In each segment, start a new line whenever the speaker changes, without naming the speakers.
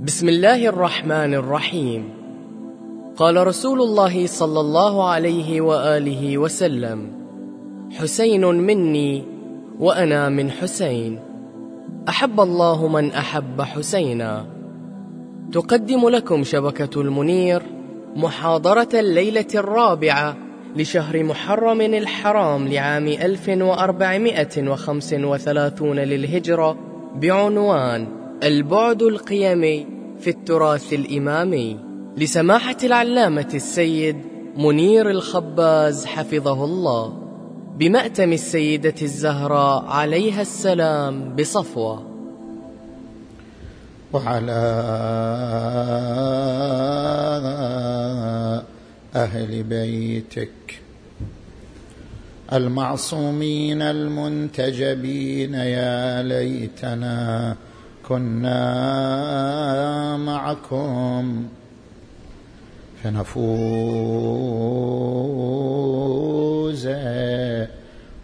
بسم الله الرحمن الرحيم. قال رسول الله صلى الله عليه وآله وسلم حسين مني وأنا من حسين. أحب الله من أحب حسينا. تقدم لكم شبكة المنير محاضرة الليلة الرابعة لشهر محرم الحرام لعام 1435 للهجرة بعنوان البعد القيمي في التراث الإمامي لسماحة العلامة السيد منير الخباز حفظه الله بمأتم السيدة الزهراء عليها السلام بصفوة.
وعلى أهل بيتك المعصومين المنتجبين يا ليتنا كنا معكم فنفوز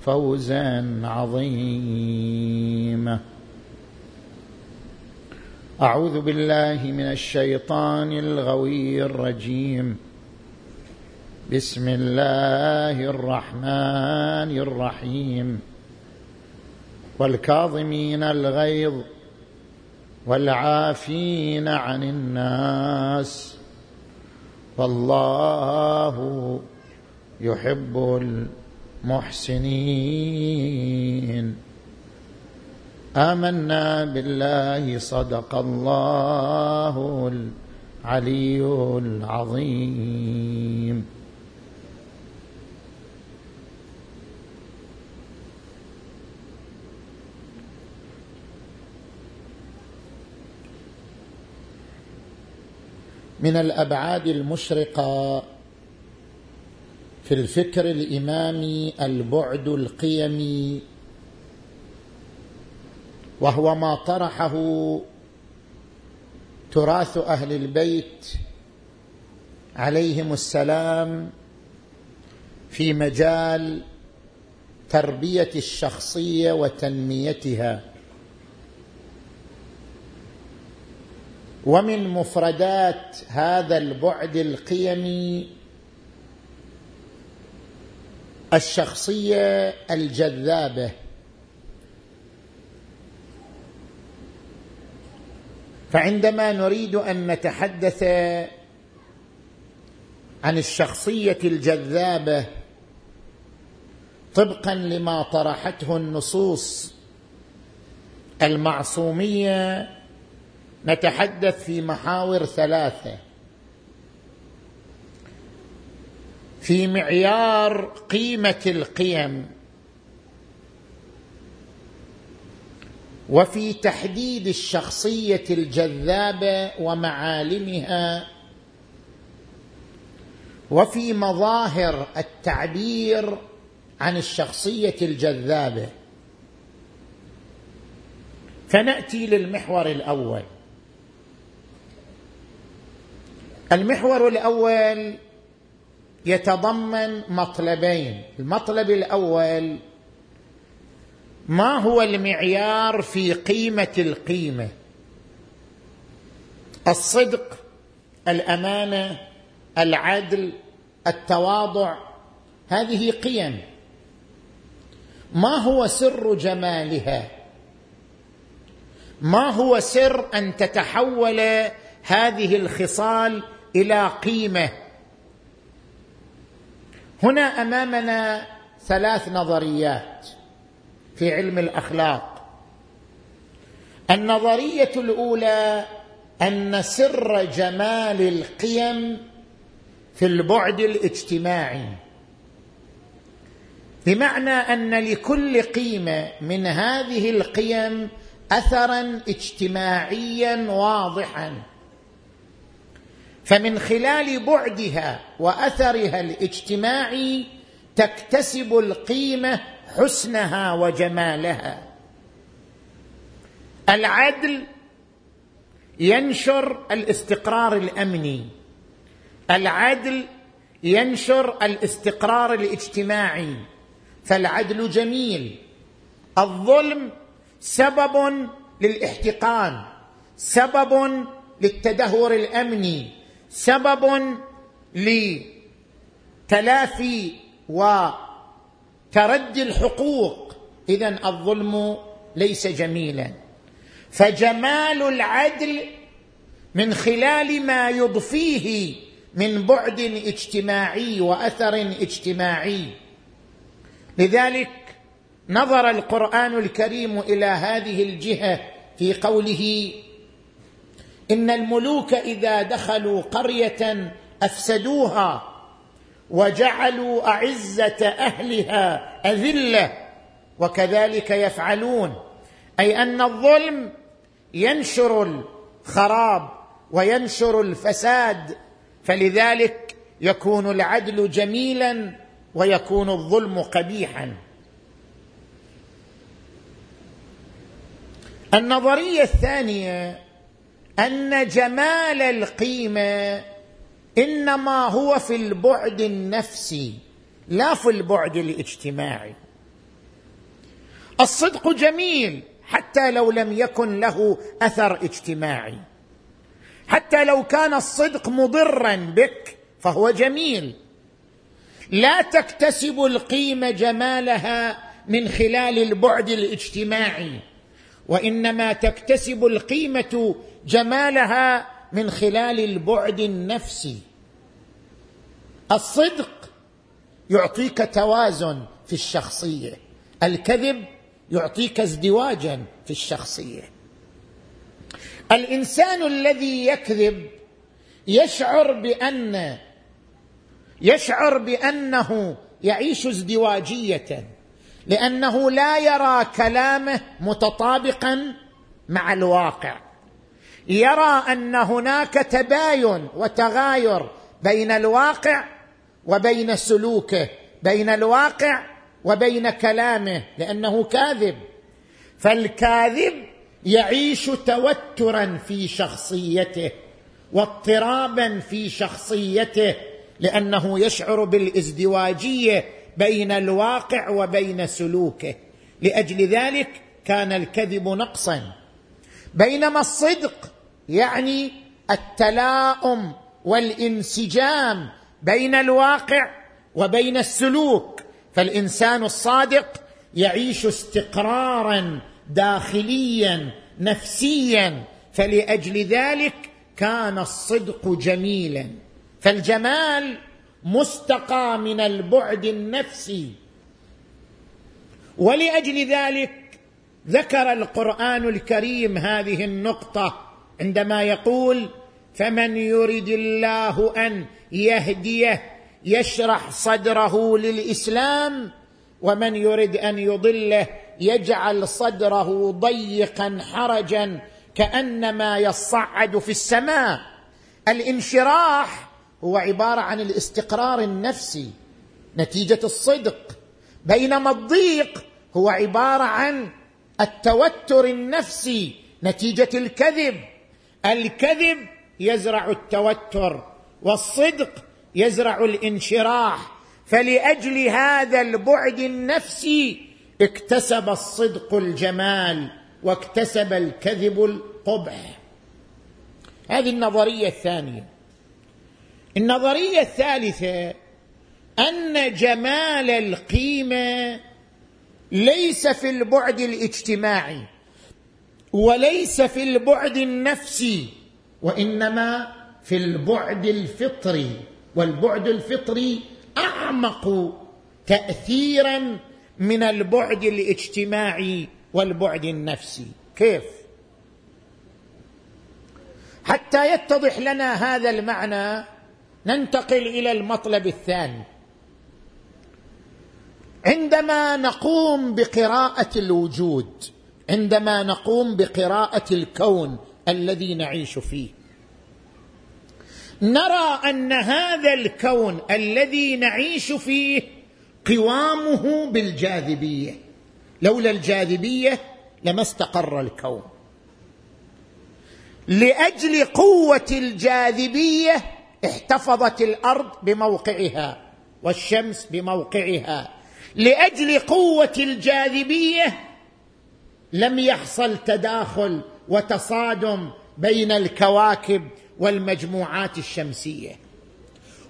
فوزا عظيما. أعوذ بالله من الشيطان الغوي الرجيم. بسم الله الرحمن الرحيم. والكاظمين الغيظ والعافين عن الناس والله يحب المحسنين. آمنا بالله صدق الله العلي العظيم. من الأبعاد المشرقة في الفكر الإمامي البعد القيمي وهو ما طرحه تراث أهل البيت عليهم السلام في مجال تربية الشخصية وتنميتها. ومن مفردات هذا البعد القيمي الشخصية الجذابة. فعندما نريد أن نتحدث عن الشخصية الجذابة طبقا لما طرحته النصوص المعصومية نتحدث في محاور ثلاثة. في معيار قيمة القيم. وفي تحديد الشخصية الجذابة ومعالمها. وفي مظاهر التعبير عن الشخصية الجذابة. فنأتي للمحور الأول. المحور الأول يتضمن مطلبين. المطلب الأول ما هو المعيار في قيمة القيمة؟ الصدق الأمانة العدل التواضع. هذه قيم. ما هو سر جمالها؟ ما هو سر أن تتحول هذه الخصال إلى قيمة. هنا أمامنا ثلاث نظريات في علم الأخلاق. النظرية الأولى أن سر جمال القيم في البعد الاجتماعي. بمعنى أن لكل قيمة من هذه القيم اثرا اجتماعيا واضحا. فمن خلال بعدها وأثرها الاجتماعي تكتسب القيمة حسنها وجمالها. العدل ينشر الاستقرار الأمني. العدل ينشر الاستقرار الاجتماعي. فالعدل جميل. الظلم سبب للاحتقان سبب للتدهور الأمني. سبب لتلافي وتردي الحقوق. اذا الظلم ليس جميلا. فجمال العدل من خلال ما يضفيه من بعد اجتماعي وأثر اجتماعي. لذلك نظر القرآن الكريم إلى هذه الجهة في قوله إن الملوك إذا دخلوا قرية أفسدوها وجعلوا أعزة أهلها أذلة وكذلك يفعلون. أي أن الظلم ينشر الخراب وينشر الفساد فلذلك يكون العدل جميلا ويكون الظلم قبيحا. النظرية الثانية أن جمال القيمة إنما هو في البعد النفسي لا في البعد الاجتماعي. الصدق جميل حتى لو لم يكن له أثر اجتماعي. حتى لو كان الصدق مضرا بك فهو جميل. لا تكتسب القيمة جمالها من خلال البعد الاجتماعي وإنما تكتسب القيمة جمالها من خلال البعد النفسي. الصدق يعطيك توازن في الشخصية. الكذب يعطيك ازدواجا في الشخصية. الإنسان الذي يكذب يشعر بان يشعر بأنه يعيش ازدواجية لأنه لا يرى كلامه متطابقا مع الواقع. يرى أن هناك تباين وتغاير بين الواقع وبين سلوكه بين الواقع وبين كلامه لأنه كاذب. فالكاذب يعيش توترا في شخصيته واضطرابا في شخصيته لأنه يشعر بالازدواجية بين الواقع وبين سلوكه. لأجل ذلك كان الكذب نقصا. بينما الصدق يعني التلاؤم والانسجام بين الواقع وبين السلوك. فالإنسان الصادق يعيش استقرارا داخليا نفسيا. فلأجل ذلك كان الصدق جميلا. فالجمال مستقى من البعد النفسي. ولأجل ذلك ذكر القرآن الكريم هذه النقطة عندما يقول فمن يرد الله أن يهديه يشرح صدره للإسلام ومن يرد أن يضله يجعل صدره ضيقا حرجا كأنما يصعد في السماء. الانشراح هو عبارة عن الاستقرار النفسي نتيجة الصدق. بينما الضيق هو عبارة عن التوتر النفسي نتيجة الكذب. الكذب يزرع التوتر والصدق يزرع الانشراح. فلأجل هذا البعد النفسي اكتسب الصدق الجمال واكتسب الكذب القبح. هذه النظرية الثانية. النظرية الثالثة أن جمال القيمة ليس في البعد الاجتماعي. وليس في البعد النفسي وإنما في البعد الفطري. والبعد الفطري أعمق تاثيرا من البعد الاجتماعي والبعد النفسي. كيف؟ حتى يتضح لنا هذا المعنى ننتقل إلى المطلب الثاني. عندما نقوم بقراءة الوجود عندما نقوم بقراءة الكون الذي نعيش فيه. نرى أن هذا الكون الذي نعيش فيه قوامه بالجاذبية. لولا الجاذبية لما استقر الكون. لأجل قوة الجاذبية احتفظت الأرض بموقعها والشمس بموقعها. لأجل قوة الجاذبية لم يحصل تداخل وتصادم بين الكواكب والمجموعات الشمسية.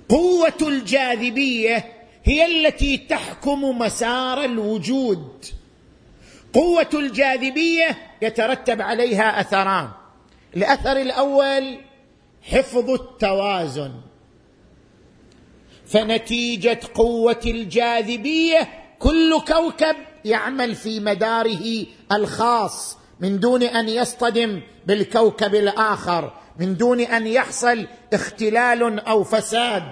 قوة الجاذبية هي التي تحكم مسار الوجود. قوة الجاذبية يترتب عليها أثران. الأثر الأول حفظ التوازن. فنتيجة قوة الجاذبية كل كوكب يعمل في مداره الخاص من دون أن يصطدم بالكوكب الآخر من دون أن يحصل اختلال أو فساد.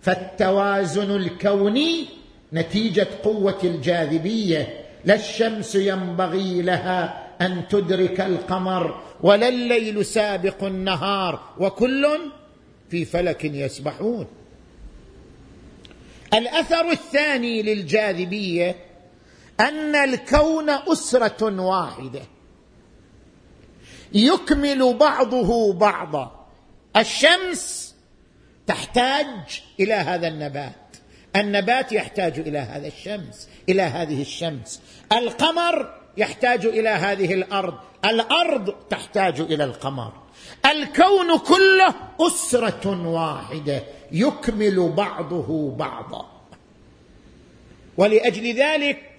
فالتوازن الكوني نتيجة قوة الجاذبية. لا الشمس ينبغي لها أن تدرك القمر ولا الليل سابق النهار وكل في فلك يسبحون. الأثر الثاني للجاذبية أن الكون أسرة واحدة. يكمل بعضه بعضا. الشمس تحتاج إلى هذا النبات. النبات يحتاج إلى هذا الشمس إلى هذه الشمس. القمر يحتاج إلى هذه الأرض. الأرض تحتاج إلى القمر. الكون كله أسرة واحدة. يكمل بعضه بعضا. ولأجل ذلك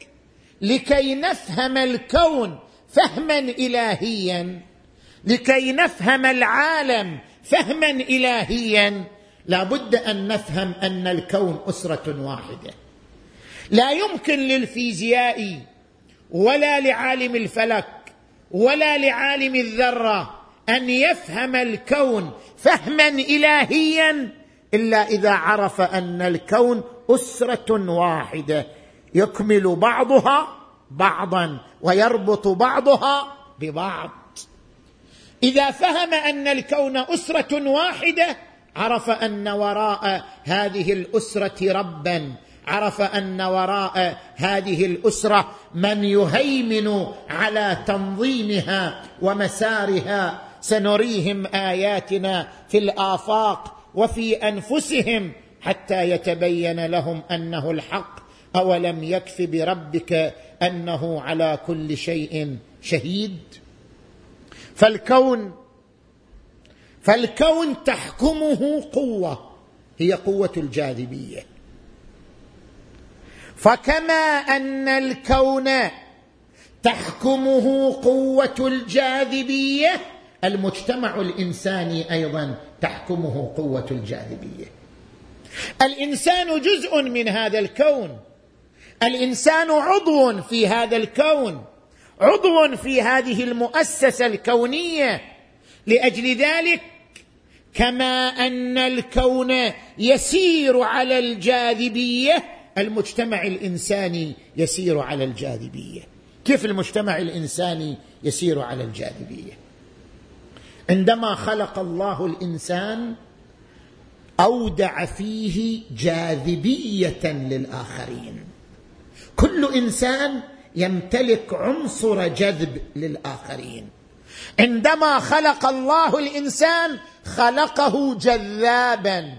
لكي نفهم الكون فهما إلهيا. لكي نفهم العالم فهما إلهيا. لا بد أن نفهم أن الكون أسرة واحدة. لا يمكن للفيزيائي ولا لعالم الفلك ولا لعالم الذرة أن يفهم الكون فهما إلهيا إلا إذا عرف أن الكون أسرة واحدة. يكمل بعضها بعضا ويربط بعضها ببعض. إذا فهم أن الكون أسرة واحدة عرف أن وراء هذه الأسرة ربا. عرف أن وراء هذه الأسرة من يهيمن على تنظيمها ومسارها. سنريهم آياتنا في الآفاق وفي أنفسهم حتى يتبين لهم أنه الحق. أولم يكف بربك أنه على كل شيء شهيد؟ فالكون فالكون تحكمه قوة هي قوة الجاذبية. فكما أن الكون تحكمه قوة الجاذبية المجتمع الإنساني أيضا تحكمه قوة الجاذبية. الإنسان جزء من هذا الكون. الإنسان عضو في هذا الكون عضو في هذه المؤسسة الكونية. لأجل ذلك كما أن الكون يسير على الجاذبية المجتمع الإنساني يسير على الجاذبية. كيف المجتمع الإنساني يسير على الجاذبية؟ عندما خلق الله الإنسان أودع فيه جاذبية للآخرين. كل إنسان يمتلك عنصر جذب للآخرين. عندما خلق الله الإنسان خلقه جذابا.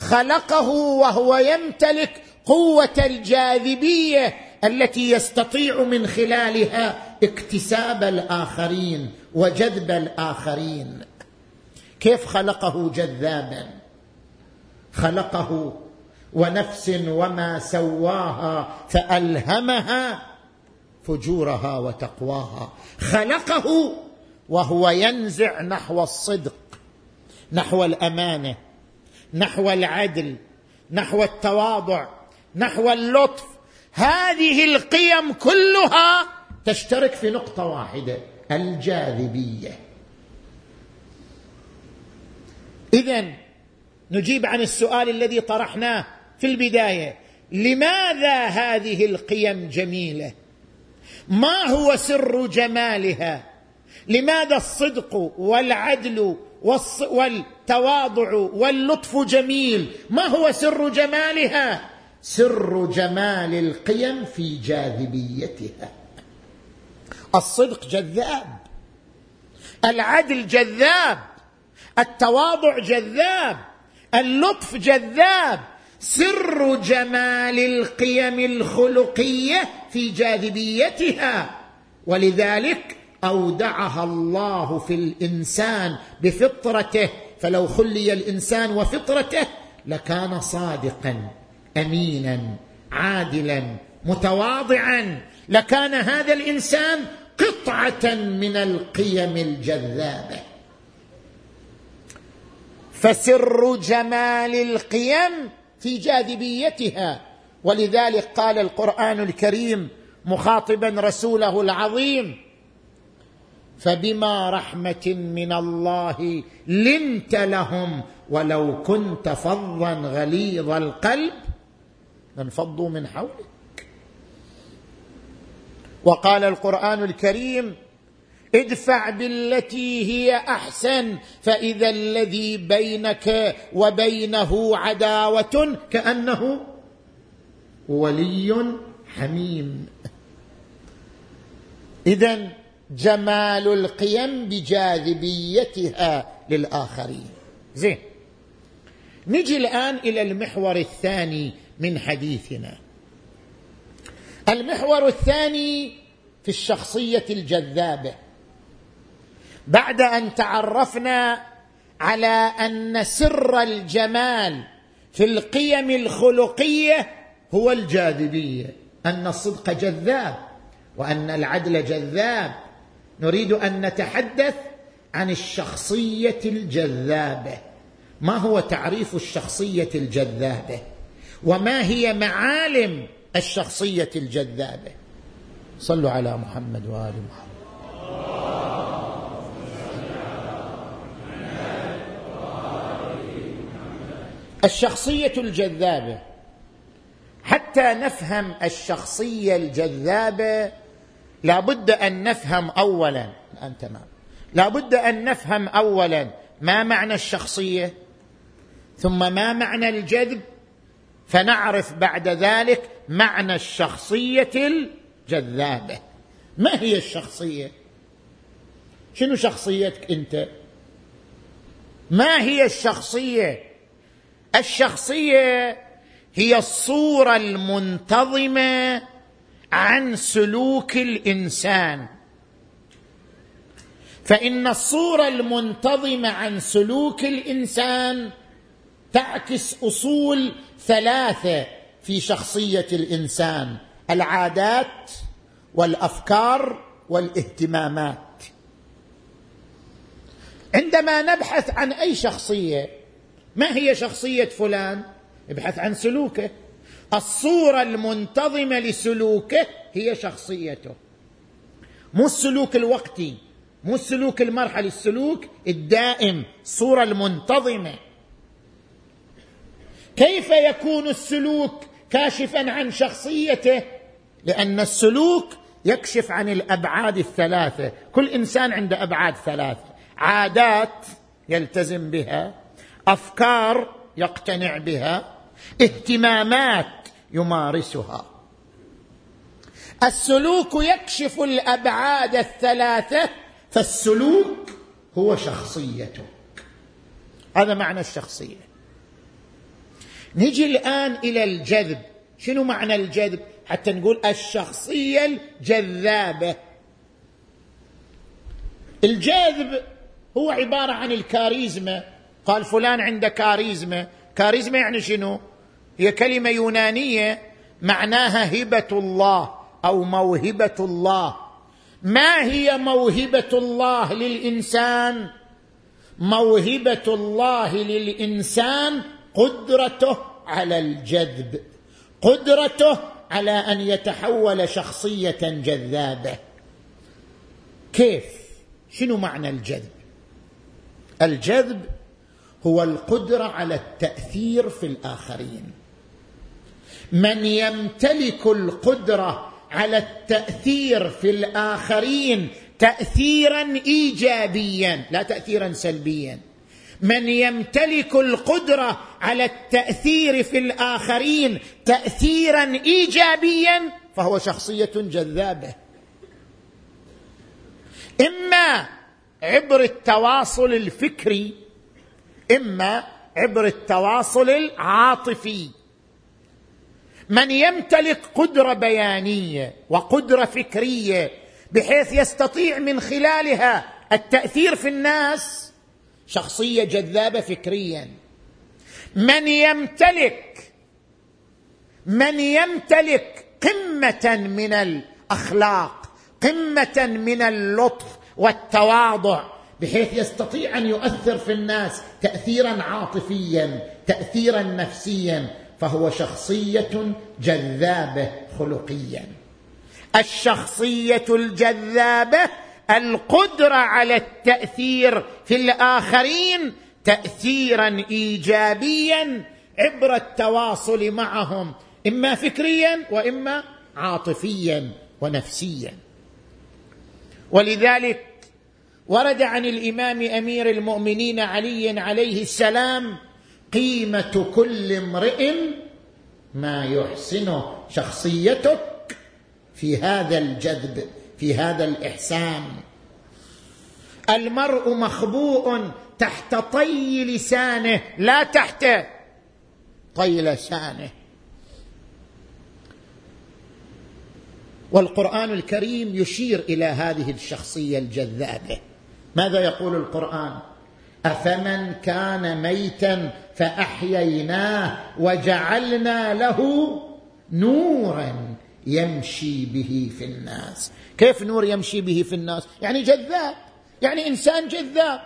خلقه وهو يمتلك قوة الجاذبية التي يستطيع من خلالها اكتساب الآخرين وجذب الآخرين. كيف خلقه جذابا؟ خلقه ونفس وما سواها فألهمها فجورها وتقواها. خلقه وهو ينزع نحو الصدق نحو الأمانة نحو العدل نحو التواضع نحو اللطف. هذه القيم كلها تشترك في نقطة واحدة الجاذبية. اذا نجيب عن السؤال الذي طرحناه في البداية. لماذا هذه القيم جميلة؟ ما هو سر جمالها؟ لماذا الصدق والعدل والتواضع واللطف جميل؟ ما هو سر جمالها؟ سر جمال القيم في جاذبيتها. الصدق جذاب العدل جذاب التواضع جذاب اللطف جذاب سر جمال القيم الخلقية في جاذبيتها. ولذلك أودعها الله في الإنسان بفطرته. فلو خلي الإنسان وفطرته لكان صادقا امينا عادلا متواضعا. لكان هذا الإنسان قطعة من القيم الجذابة. فسر جمال القيم في جاذبيتها. ولذلك قال القرآن الكريم مخاطبا رسوله العظيم فبما رحمة من الله لنت لهم ولو كنت فظا غليظ القلب لانفضوا من حولك. وقال القرآن الكريم ادفع بالتي هي أحسن فإذا الذي بينك وبينه عداوة كأنه ولي حميم. اذا جمال القيم بجاذبيتها للآخرين. زين. نجي الآن إلى المحور الثاني من حديثنا. المحور الثاني في الشخصية الجذابة. بعد أن تعرفنا على أن سر الجمال في القيم الخلقية هو الجاذبية أن الصدق جذاب وأن العدل جذاب. نريد أن نتحدث عن الشخصية الجذابة. ما هو تعريف الشخصية الجذابة؟ وما هي معالم الشخصية الجذابة؟ صلوا على محمد وآل محمد. الشخصية الجذابة. حتى نفهم الشخصية الجذابة لابد أن نفهم اولا. الآن تمام. لابد أن نفهم اولا ما معنى الشخصية ثم ما معنى الجذب فنعرف بعد ذلك معنى الشخصية الجذابة. ما هي الشخصية؟ شنو شخصيتك أنت؟ ما هي الشخصية؟ الشخصية هي الصورة المنتظمة عن سلوك الإنسان. فإن الصورة المنتظمة عن سلوك الإنسان تعكس أصول ثلاثة في شخصية الإنسان العادات والأفكار والاهتمامات. عندما نبحث عن أي شخصية ما هي شخصية فلان؟ ابحث عن سلوكه. الصورة المنتظمة لسلوكه هي شخصيته. مو السلوك الوقتي مو السلوك المرحلي السلوك الدائم الصورة المنتظمة. كيف يكون السلوك كاشفا عن شخصيته؟ لأن السلوك يكشف عن الأبعاد الثلاثة. كل إنسان عنده أبعاد ثلاثة. عادات يلتزم بها أفكار يقتنع بها اهتمامات يمارسها. السلوك يكشف الأبعاد الثلاثة فالسلوك هو شخصيتك. هذا معنى الشخصية. نجي الآن إلى الجذب. شنو معنى الجذب؟ حتى نقول الشخصية الجذابة. الجذب هو عبارة عن الكاريزما. قال فلان عنده كاريزما كاريزما يعني شنو؟ هي كلمة يونانية معناها هبة الله أو موهبة الله. ما هي موهبة الله للإنسان؟ موهبة الله للإنسان قدرته على الجذب قدرته على أن يتحول شخصية جذابة. كيف؟ شنو معنى الجذب؟ الجذب هو القدرة على التأثير في الآخرين. من يمتلك القدرة على التأثير في الآخرين تاثيرا ايجابيا لا تاثيرا سلبيا. من يمتلك القدرة على التأثير في الآخرين تاثيرا ايجابيا فهو شخصية جذابة. إما عبر التواصل الفكري إما عبر التواصل العاطفي. من يمتلك قدرة بيانية وقدرة فكرية بحيث يستطيع من خلالها التأثير في الناس شخصية جذابة فكريا. من يمتلك من يمتلك قمة من الأخلاق قمة من اللطف والتواضع. بحيث يستطيع أن يؤثر في الناس تاثيرا عاطفيا تاثيرا نفسيا فهو شخصية جذابة خلقيا. الشخصية الجذابة القدرة على التأثير في الآخرين تاثيرا ايجابيا عبر التواصل معهم إما فكريا وإما عاطفيا ونفسيا. ولذلك ورد عن الإمام أمير المؤمنين علي عليه السلام قيمة كل امرئ ما يحسنه شخصيتك في هذا الجذب في هذا الإحسان. المرء مخبوء تحت طي لسانه لا تحت طي لسانه والقرآن الكريم يشير إلى هذه الشخصية الجذابة. ماذا يقول القرآن؟ أفمن كان ميتا فأحييناه وجعلنا له نورا يمشي به في الناس. كيف نور يمشي به في الناس؟ يعني جذاب يعني إنسان جذاب.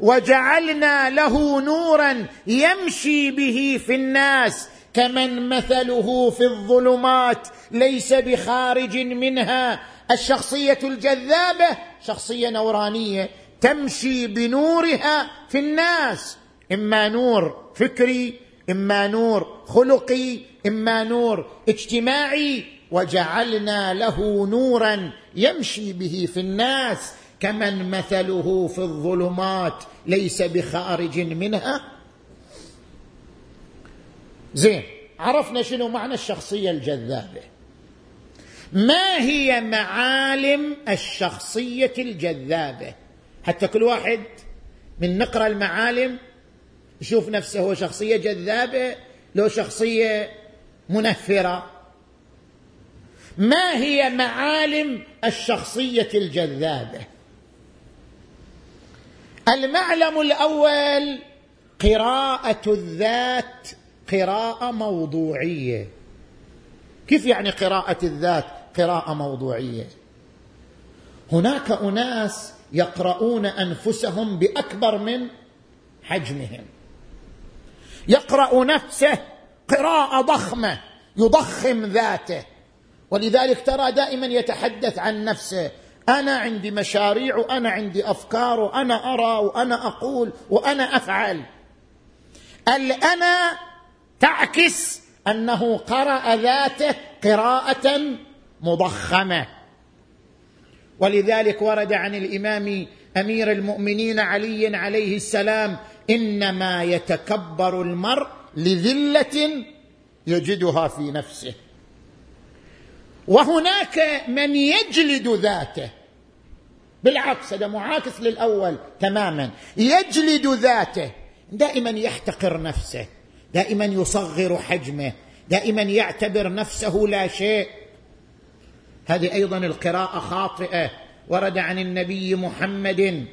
وجعلنا له نورا يمشي به في الناس. كمن مثله في الظلمات ليس بخارج منها. الشخصية الجذابة شخصية نورانية تمشي بنورها في الناس. إما نور فكري إما نور خلقي إما نور اجتماعي. وجعلنا له نورا يمشي به في الناس. كمن مثله في الظلمات ليس بخارج منها. زين عرفنا شنو معنى الشخصية الجذابة؟ ما هي معالم الشخصية الجذابة؟ حتى كل واحد من نقرأ المعالم يشوف نفسه هو شخصية جذابة لو شخصية منفرة. ما هي معالم الشخصية الجذابة؟ المعلم الأول قراءة الذات قراءة موضوعية. كيف يعني قراءة الذات؟ قراءة موضوعية. هناك أناس يقرؤون أنفسهم بأكبر من حجمهم. يقرأ نفسه قراءة ضخمة يضخم ذاته. ولذلك ترى دائما يتحدث عن نفسه. أنا عندي مشاريع وأنا عندي أفكار وأنا أرى وأنا أقول وأنا أفعل. الانا تعكس أنه قرأ ذاته قراءة مضخمة. ولذلك ورد عن الإمام أمير المؤمنين علي عليه السلام إنما يتكبر المرء لذلة يجدها في نفسه. وهناك من يجلد ذاته. بالعكس هذا معاكس للأول تماما. يجلد ذاته. دائما يحتقر نفسه. دائما يصغر حجمه. دائما يعتبر نفسه لا شيء. هذه أيضا القراءة خاطئة. ورد عن النبي محمد.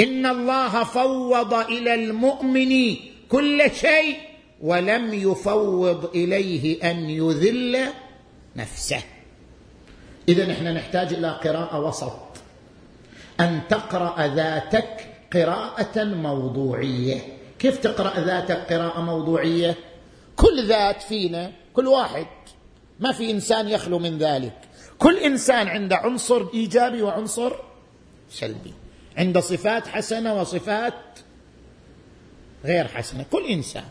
إن الله فوض إلى المؤمن كل شيء ولم يفوض إليه أن يذل نفسه. اذا نحن نحتاج إلى قراءة وسط. أن تقرأ ذاتك قراءة موضوعية. كيف تقرأ ذاتك قراءة موضوعية؟ كل ذات فينا كل واحد. ما في إنسان يخلو من ذلك. كل إنسان عنده عنصر إيجابي وعنصر سلبي. عنده صفات حسنة وصفات غير حسنة. كل إنسان.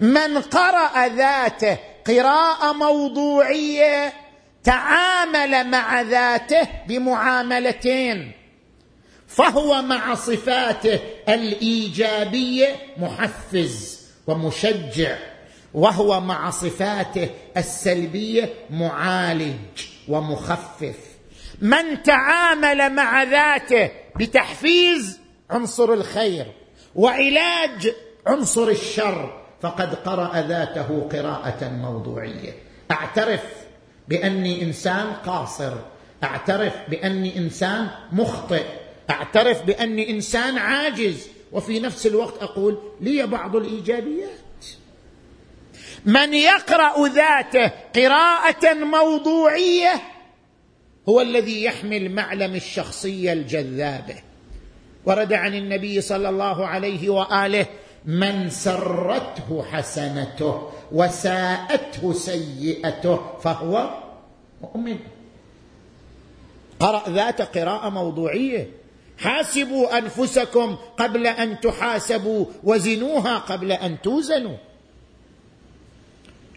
من قرأ ذاته قراءة موضوعية تعامل مع ذاته بمعاملتين. فهو مع صفاته الإيجابية محفز ومشجع وهو مع صفاته السلبية معالج ومخفف. من تعامل مع ذاته بتحفيز عنصر الخير وعلاج عنصر الشر فقد قرأ ذاته قراءة موضوعية. أعترف بأني إنسان قاصر أعترف بأني إنسان مخطئ. أعترف بأني إنسان عاجز. وفي نفس الوقت أقول لي بعض الإيجابيات. من يقرأ ذاته قراءة موضوعية هو الذي يحمل معلم الشخصية الجذابة. ورد عن النبي صلى الله عليه وآله من سرته حسنته وساءته سيئته فهو مؤمن. قرأ ذات قراءة موضوعية. حاسبوا أنفسكم قبل أن تحاسبوا وزنوها قبل أن توزنوا.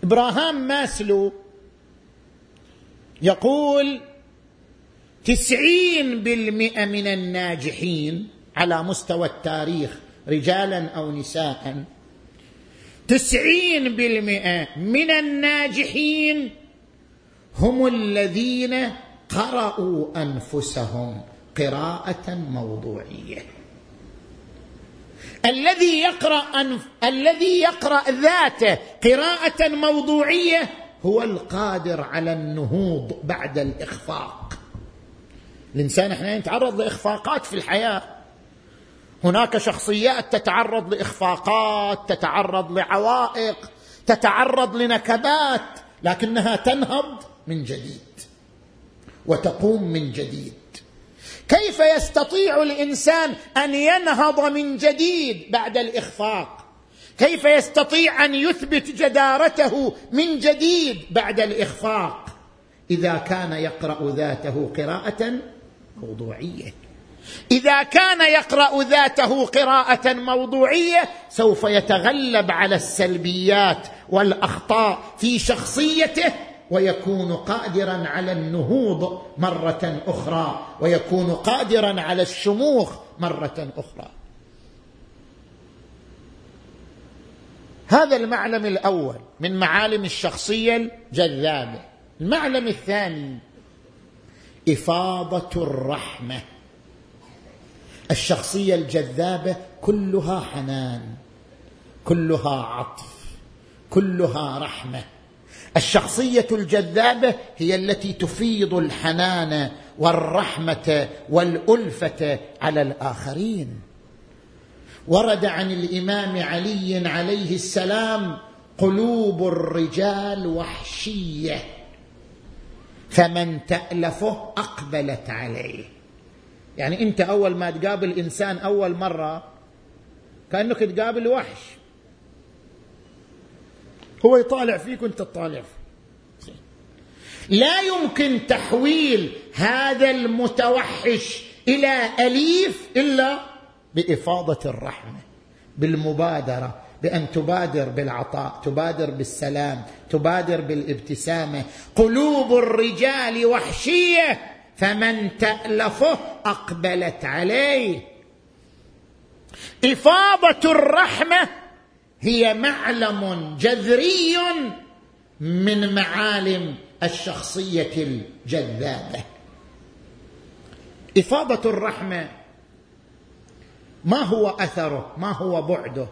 إبراهام ماسلو يقول تسعين بالمئة من الناجحين على مستوى التاريخ رجالا أو نساء تسعين بالمئة من الناجحين هم الذين قرأوا أنفسهم. قراءة موضوعية. الذي يقرأ أنف... الذي يقرأ ذاته قراءة موضوعية هو القادر على النهوض بعد الإخفاق. الإنسان إحنا نتعرض لإخفاقات في الحياة. هناك شخصيات تتعرض لإخفاقات تتعرض لعوائق تتعرض لنكبات لكنها تنهض من جديد وتقوم من جديد. كيف يستطيع الإنسان أن ينهض من جديد بعد الإخفاق؟ كيف يستطيع أن يثبت جدارته من جديد بعد الإخفاق؟ إذا كان يقرأ ذاته قراءة موضوعية. إذا كان يقرأ ذاته قراءة موضوعية سوف يتغلب على السلبيات والأخطاء في شخصيته ويكون قادرا على النهوض مرة أخرى ويكون قادرا على الشموخ مرة أخرى. هذا المعلم الأول من معالم الشخصية الجذابة. المعلم الثاني إفاضة الرحمة. الشخصية الجذابة كلها حنان كلها عطف كلها رحمة. الشخصية الجذابة هي التي تفيض الحنان والرحمة والألفة على الآخرين. ورد عن الإمام علي عليه السلام قلوب الرجال وحشية فمن تألفه أقبلت عليه. يعني أنت أول ما تقابل إنسان أول مرة كأنك تقابل وحش. هو يطالع فيك وانت تطالع فيه. لا يمكن تحويل هذا المتوحش إلى أليف إلا بإفاضة الرحمة بالمبادرة بأن تبادر بالعطاء تبادر بالسلام تبادر بالابتسامة. قلوب الرجال وحشية فمن تألفه أقبلت عليه. إفاضة الرحمة هي معلم جذري من معالم الشخصية الجذابة. إفاضة الرحمة ما هو أثره؟ ما هو بعده؟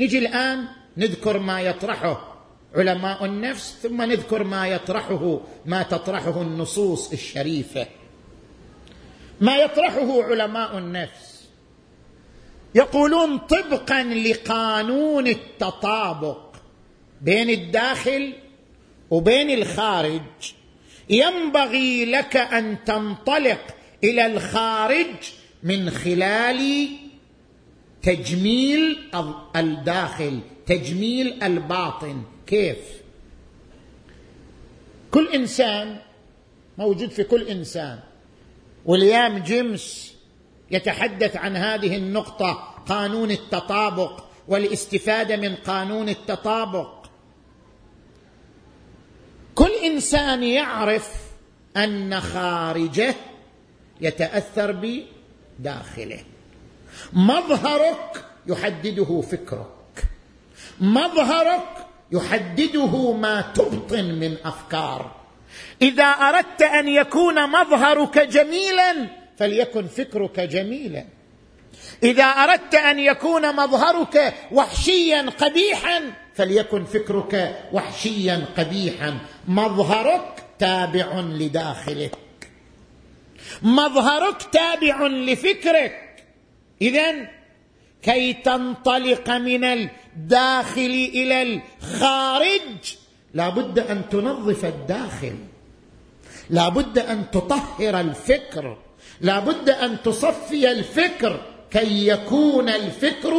نجي الآن نذكر ما يطرحه علماء النفس ثم نذكر ما يطرحه ما تطرحه النصوص الشريفة. ما يطرحه علماء النفس يقولون طبقا لقانون التطابق بين الداخل وبين الخارج. ينبغي لك أن تنطلق إلى الخارج من خلال تجميل الداخل تجميل الباطن. كيف؟ كل إنسان موجود في كل إنسان. وليام جيمس يتحدث عن هذه النقطة قانون التطابق والاستفادة من قانون التطابق. كل إنسان يعرف أن خارجه يتأثر بداخله. مظهرك يحدده فكرك. مظهرك يحدده ما تبطن من أفكار. إذا أردت أن يكون مظهرك جميلا فليكن فكرك جميلا. إذا أردت أن يكون مظهرك وحشيا قبيحا فليكن فكرك وحشيا قبيحا. مظهرك تابع لداخلك. مظهرك تابع لفكرك. اذا كي تنطلق من الداخل إلى الخارج لا بد أن تنظف الداخل. لا بد أن تطهر الفكر. لا بد أن تصفي الفكر كي يكون الفكر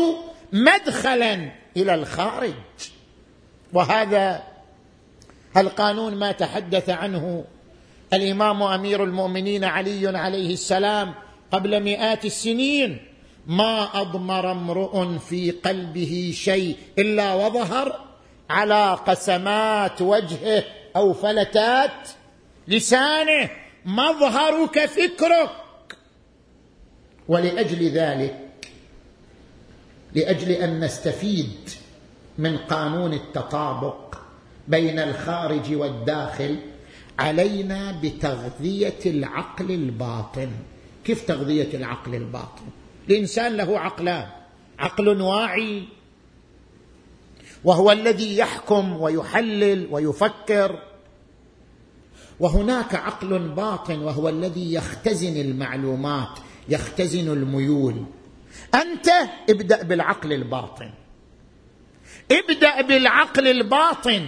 مدخلا إلى الخارج. وهذا القانون ما تحدث عنه الإمام أمير المؤمنين علي عليه السلام قبل مئات السنين. ما أضمر امرؤ في قلبه شيء إلا وظهر على قسمات وجهه أو فلتات لسانه. مظهرك فكرك. ولأجل ذلك لأجل أن نستفيد من قانون التطابق بين الخارج والداخل علينا بتغذية العقل الباطن. كيف تغذية العقل الباطن؟ الإنسان له عقلان عقل واعي وهو الذي يحكم ويحلل ويفكر وهناك عقل باطن وهو الذي يختزن المعلومات. يختزن الميول. أنت ابدأ بالعقل الباطن. ابدأ بالعقل الباطن.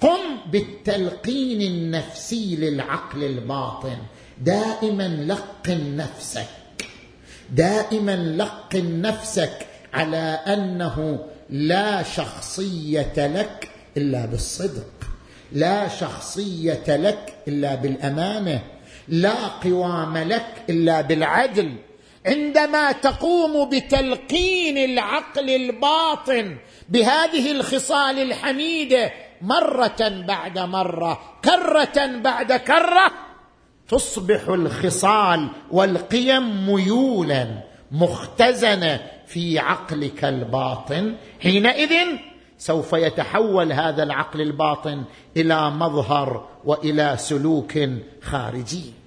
قم بالتلقين النفسي للعقل الباطن. دائما لقن نفسك. دائما لقن نفسك على أنه لا شخصية لك إلا بالصدق. لا شخصية لك إلا بالأمانة. لا قوام لك إلا بالعدل. عندما تقوم بتلقين العقل الباطن بهذه الخصال الحميدة مرة بعد مرة كرة بعد كرة تصبح الخصال والقيم ميولا مختزنة في عقلك الباطن. حينئذ سوف يتحول هذا العقل الباطن إلى مظهر وإلى سلوك خارجي.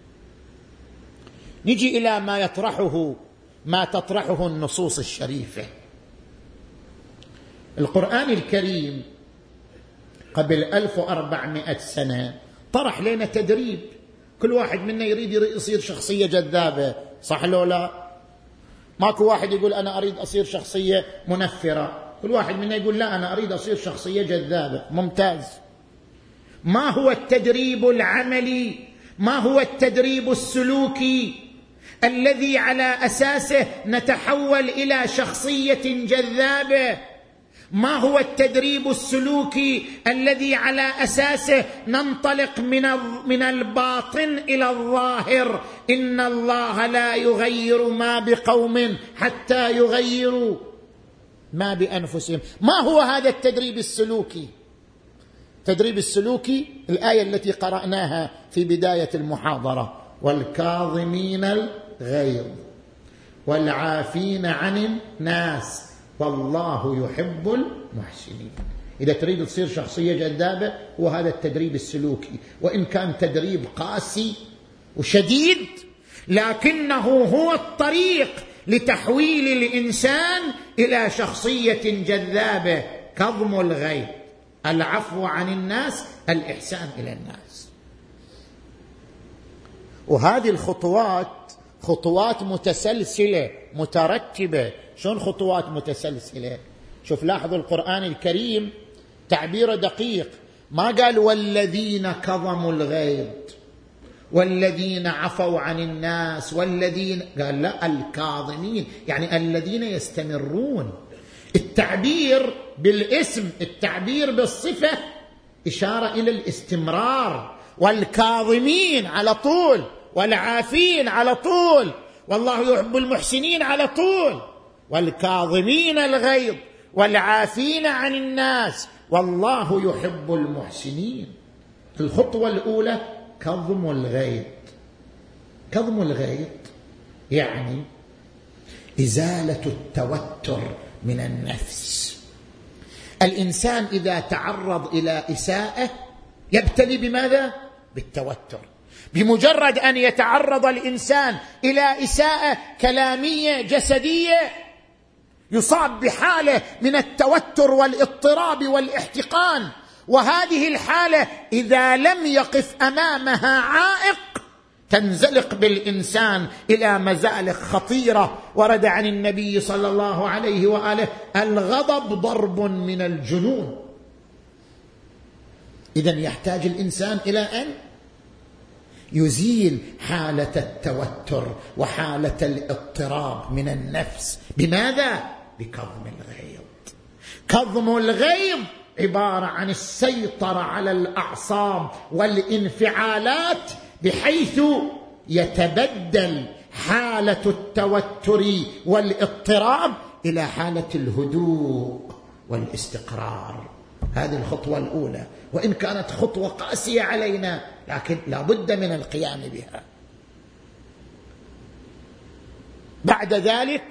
نجي إلى ما يطرحه ما تطرحه النصوص الشريفة. القرآن الكريم قبل 1400 سنة طرح لنا تدريب. كل واحد منا يريد يصير شخصية جذابة صح لو لا؟ ماكو واحد يقول أنا أريد أصير شخصية منفرة. كل واحد منا يقول لا أنا أريد أصير شخصية جذابة ممتاز. ما هو التدريب العملي؟ ما هو التدريب السلوكي؟ الذي على أساسه نتحول إلى شخصية جذابة. ما هو التدريب السلوكي الذي على أساسه ننطلق من من الباطن إلى الظاهر؟ إن الله لا يغير ما بقوم حتى يغيروا ما بأنفسهم. ما هو هذا التدريب السلوكي؟ التدريب السلوكي الآية التي قرأناها في بداية المحاضرة. والكاظمين الغيظ والعافين عن الناس. والله يحب المحسنين. إذا تريد تصير شخصية جذابة هو هذا التدريب السلوكي. وإن كان تدريب قاسي وشديد لكنه هو الطريق لتحويل الإنسان إلى شخصية جذابة. كظم الغيب. العفو عن الناس الإحسان إلى الناس. وهذه الخطوات خطوات متسلسلة مترتبه شلون خطوات متسلسلة؟ شوف لاحظوا القرآن الكريم تعبيره دقيق. ما قال والذين كظموا الغيظ والذين عفوا عن الناس والذين قال لا الكاظمين يعني الذين يستمرون. التعبير بالاسم التعبير بالصفة إشارة إلى الاستمرار. والكاظمين على طول. والعافين على طول. والله يحب المحسنين على طول. والكاظمين الغيظ. والعافين عن الناس. والله يحب المحسنين. الخطوة الأولى كظم الغيظ. كظم الغيظ يعني إزالة التوتر من النفس. الإنسان إذا تعرض إلى إساءة يبتلي بماذا؟ بالتوتر. بمجرد أن يتعرض الإنسان إلى إساءة كلامية جسدية يصاب بحالة من التوتر والاضطراب والاحتقان. وهذه الحالة إذا لم يقف أمامها عائق تنزلق بالإنسان إلى مزالق خطيرة. ورد عن النبي صلى الله عليه وآله الغضب ضرب من الجنون. اذا يحتاج الإنسان إلى أن يزيل حالة التوتر وحالة الاضطراب من النفس. بماذا؟ بكظم الغيظ. كظم الغيظ عبارة عن السيطرة على الأعصاب والانفعالات بحيث يتبدل حالة التوتر والاضطراب إلى حالة الهدوء والاستقرار. هذه الخطوة الأولى. وإن كانت خطوة قاسية علينا لكن لا بد من القيام بها. بعد ذلك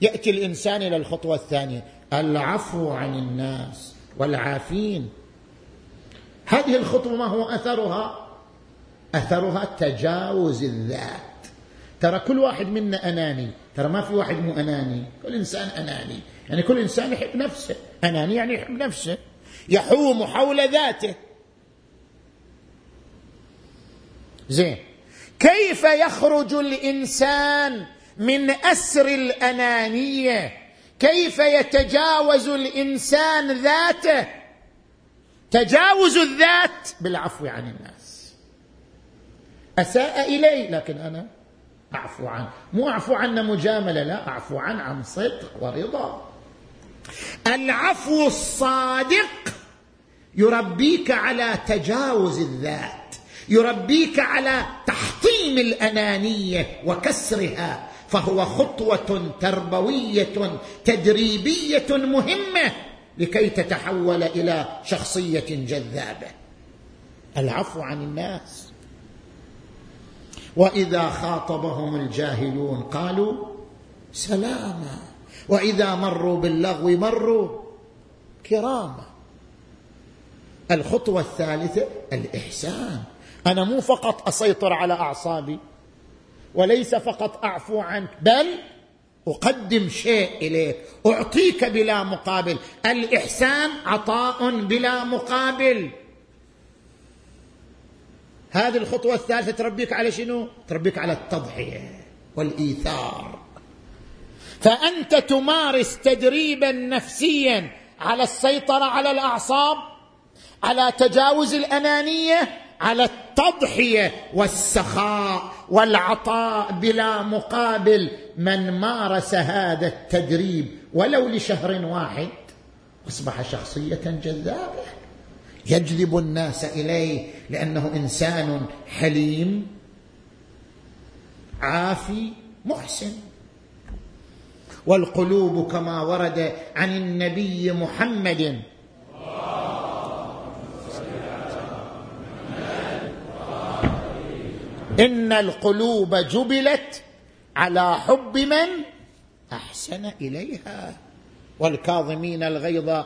يأتي الإنسان إلى الخطوة الثانية. العفو عن الناس والعافين. هذه الخطوة ما هو أثرها؟ أثرها تجاوز الذات. ترى كل واحد منا أناني. ترى ما في واحد مو أناني. كل إنسان أناني. يعني كل إنسان يحب نفسه. أناني يعني يحب نفسه. يحوم حول ذاته. زين. كيف يخرج الإنسان من أسر الأنانية؟ كيف يتجاوز الإنسان ذاته؟ تجاوز الذات بالعفو عن الناس. أساء إلي لكن أنا أعفو عنه. مو أعفو عنه مجاملة لا أعفو عنه عن صدق ورضا. العفو الصادق يربيك على تجاوز الذات يربيك على تحطيم الأنانية وكسرها فهو خطوة تربوية تدريبية مهمة لكي تتحول إلى شخصية جذابة. العفو عن الناس. وإذا خاطبهم الجاهلون قالوا سلاما. وإذا مروا باللغو مروا كراما. الخطوة الثالثة الإحسان. أنا مو فقط أسيطر على أعصابي وليس فقط أعفو عنك بل أقدم شيء إليك. أعطيك بلا مقابل. الإحسان عطاء بلا مقابل. هذه الخطوة الثالثة تربيك على شنو؟ تربيك على التضحية والإيثار. فأنت تمارس تدريبا نفسيا على السيطرة على الأعصاب على تجاوز الأنانية على التضحية والسخاء والعطاء بلا مقابل. من مارس هذا التدريب ولو لشهر واحد أصبح شخصية جذابة يجذب الناس إليه لأنه إنسان حليم عافي محسن. والقلوب كما ورد عن النبي محمد. إن القلوب جبلت على حب من أحسن إليها والكاظمين الغيظ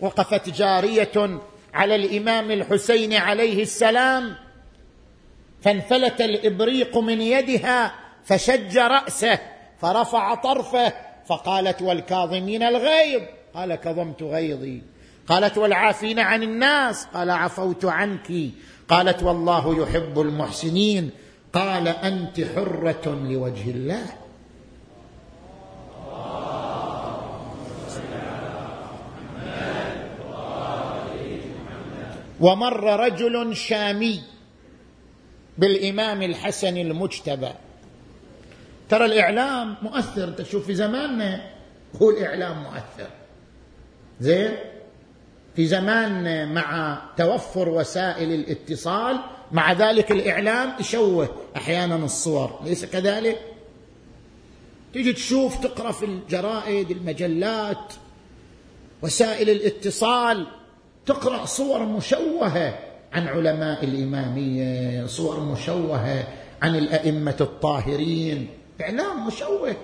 وقفت جارية على الإمام الحسين عليه السلام فانفلت الإبريق من يدها فشج رأسه فرفع طرفه فقالت والكاظمين الغيظ. قال كظمت غيظي. قالت والعافين عن الناس. قال عفوت عنك. قالت والله يحب المحسنين. قال أنت حرة لوجه الله. ومر رجل شامي بالإمام الحسن المجتبى. ترى الإعلام مؤثر. تشوف في زماننا هو الإعلام مؤثر. زين؟ في زماننا مع توفر وسائل الاتصال مع ذلك الإعلام يشوه أحيانا الصور. ليس كذلك؟ تيجي تشوف تقرأ في الجرائد المجلات وسائل الاتصال تقرأ صور مشوهة عن علماء الإمامية صور مشوهة عن الأئمة الطاهرين. إعلام مشوه.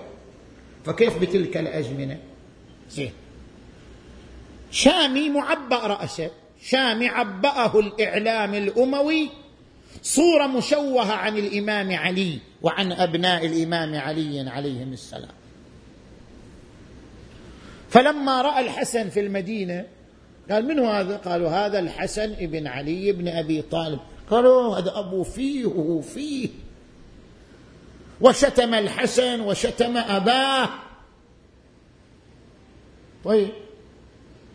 فكيف بتلك الأزمنة؟ زين. شامي معبأ رأسه. شامي عبأه الإعلام الأموي. صورة مشوهة عن الإمام علي وعن أبناء الإمام علي عليهم السلام. فلما رأى الحسن في المدينة قال من هذا؟ قالوا هذا الحسن ابن علي بن أبي طالب. قالوا هذا أبو فيه وهو فيه وشتم الحسن وشتم أباه. طيب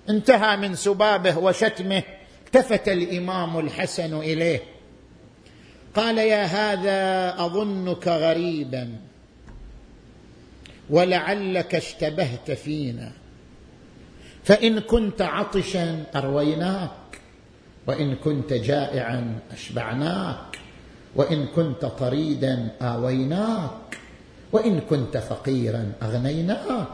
انتهى من سبابه وشتمه التفت الإمام الحسن إليه. قال يا هذا أظنك غريبا ولعلك اشتبهت فينا. فإن كنت عطشا أرويناك وإن كنت جائعا أشبعناك. وإن كنت طريدا آويناك وإن كنت فقيرا أغنيناك.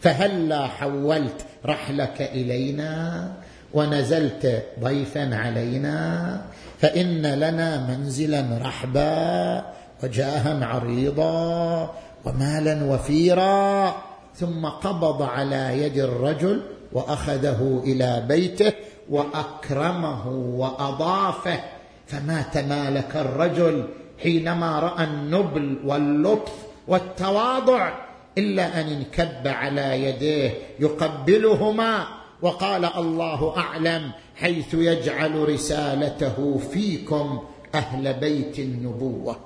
فهلا حولت رحلك إلينا ونزلت ضيفا علينا؟ فإن لنا منزلا رحبا وجاها عريضا ومالا وفيرا. ثم قبض على يد الرجل وأخذه إلى بيته وأكرمه وأضافه. فما تمالك الرجل حينما رأى النبل واللطف والتواضع إلا أن انكب على يديه يقبلهما وقال الله أعلم حيث يجعل رسالته فيكم أهل بيت النبوة.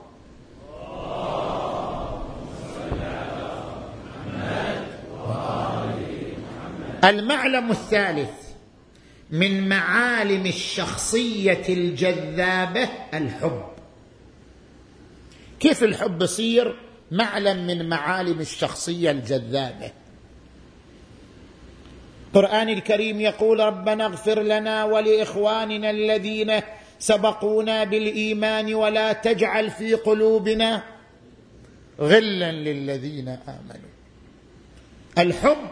المعلم الثالث. من معالم الشخصية الجذابة الحب. كيف الحب يصير معلم من معالم الشخصية الجذابة. القران الكريم يقول ربنا اغفر لنا ولإخواننا الذين سبقونا بالإيمان ولا تجعل في قلوبنا غلا للذين آمنوا. الحب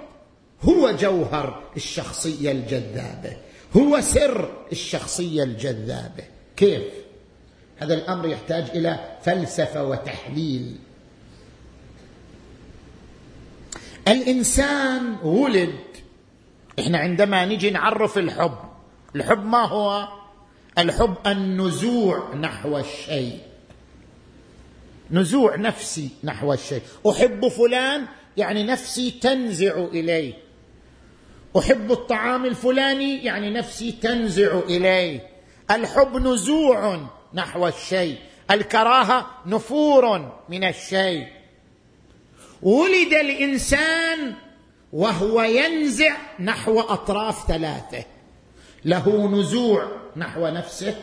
هو جوهر الشخصية الجذابة. هو سر الشخصية الجذابة. كيف؟ هذا الأمر يحتاج إلى فلسفة وتحليل. الإنسان ولد. إحنا عندما نجي نعرف الحب الحب ما هو؟ الحب النزوع نحو الشيء. نزوع نفسي نحو الشيء. أحب فلان يعني نفسي تنزع إليه. أحب الطعام الفلاني يعني نفسي تنزع إليه. الحب نزوع نحو الشيء الكراهة نفور من الشيء. ولد الإنسان وهو ينزع نحو أطراف ثلاثة. له نزوع نحو نفسه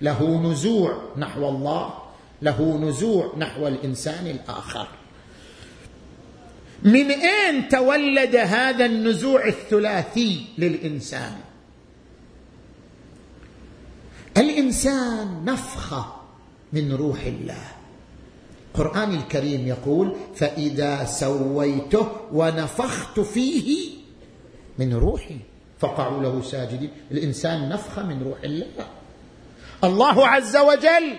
له نزوع نحو الله له نزوع نحو الإنسان الآخر. من أين تولد هذا النزوع الثلاثي للإنسان؟ الإنسان نفخه من روح الله. القرآن الكريم يقول فإذا سويته ونفخت فيه من روحي فقعوا له ساجدين. الإنسان نفخه من روح الله. الله عز وجل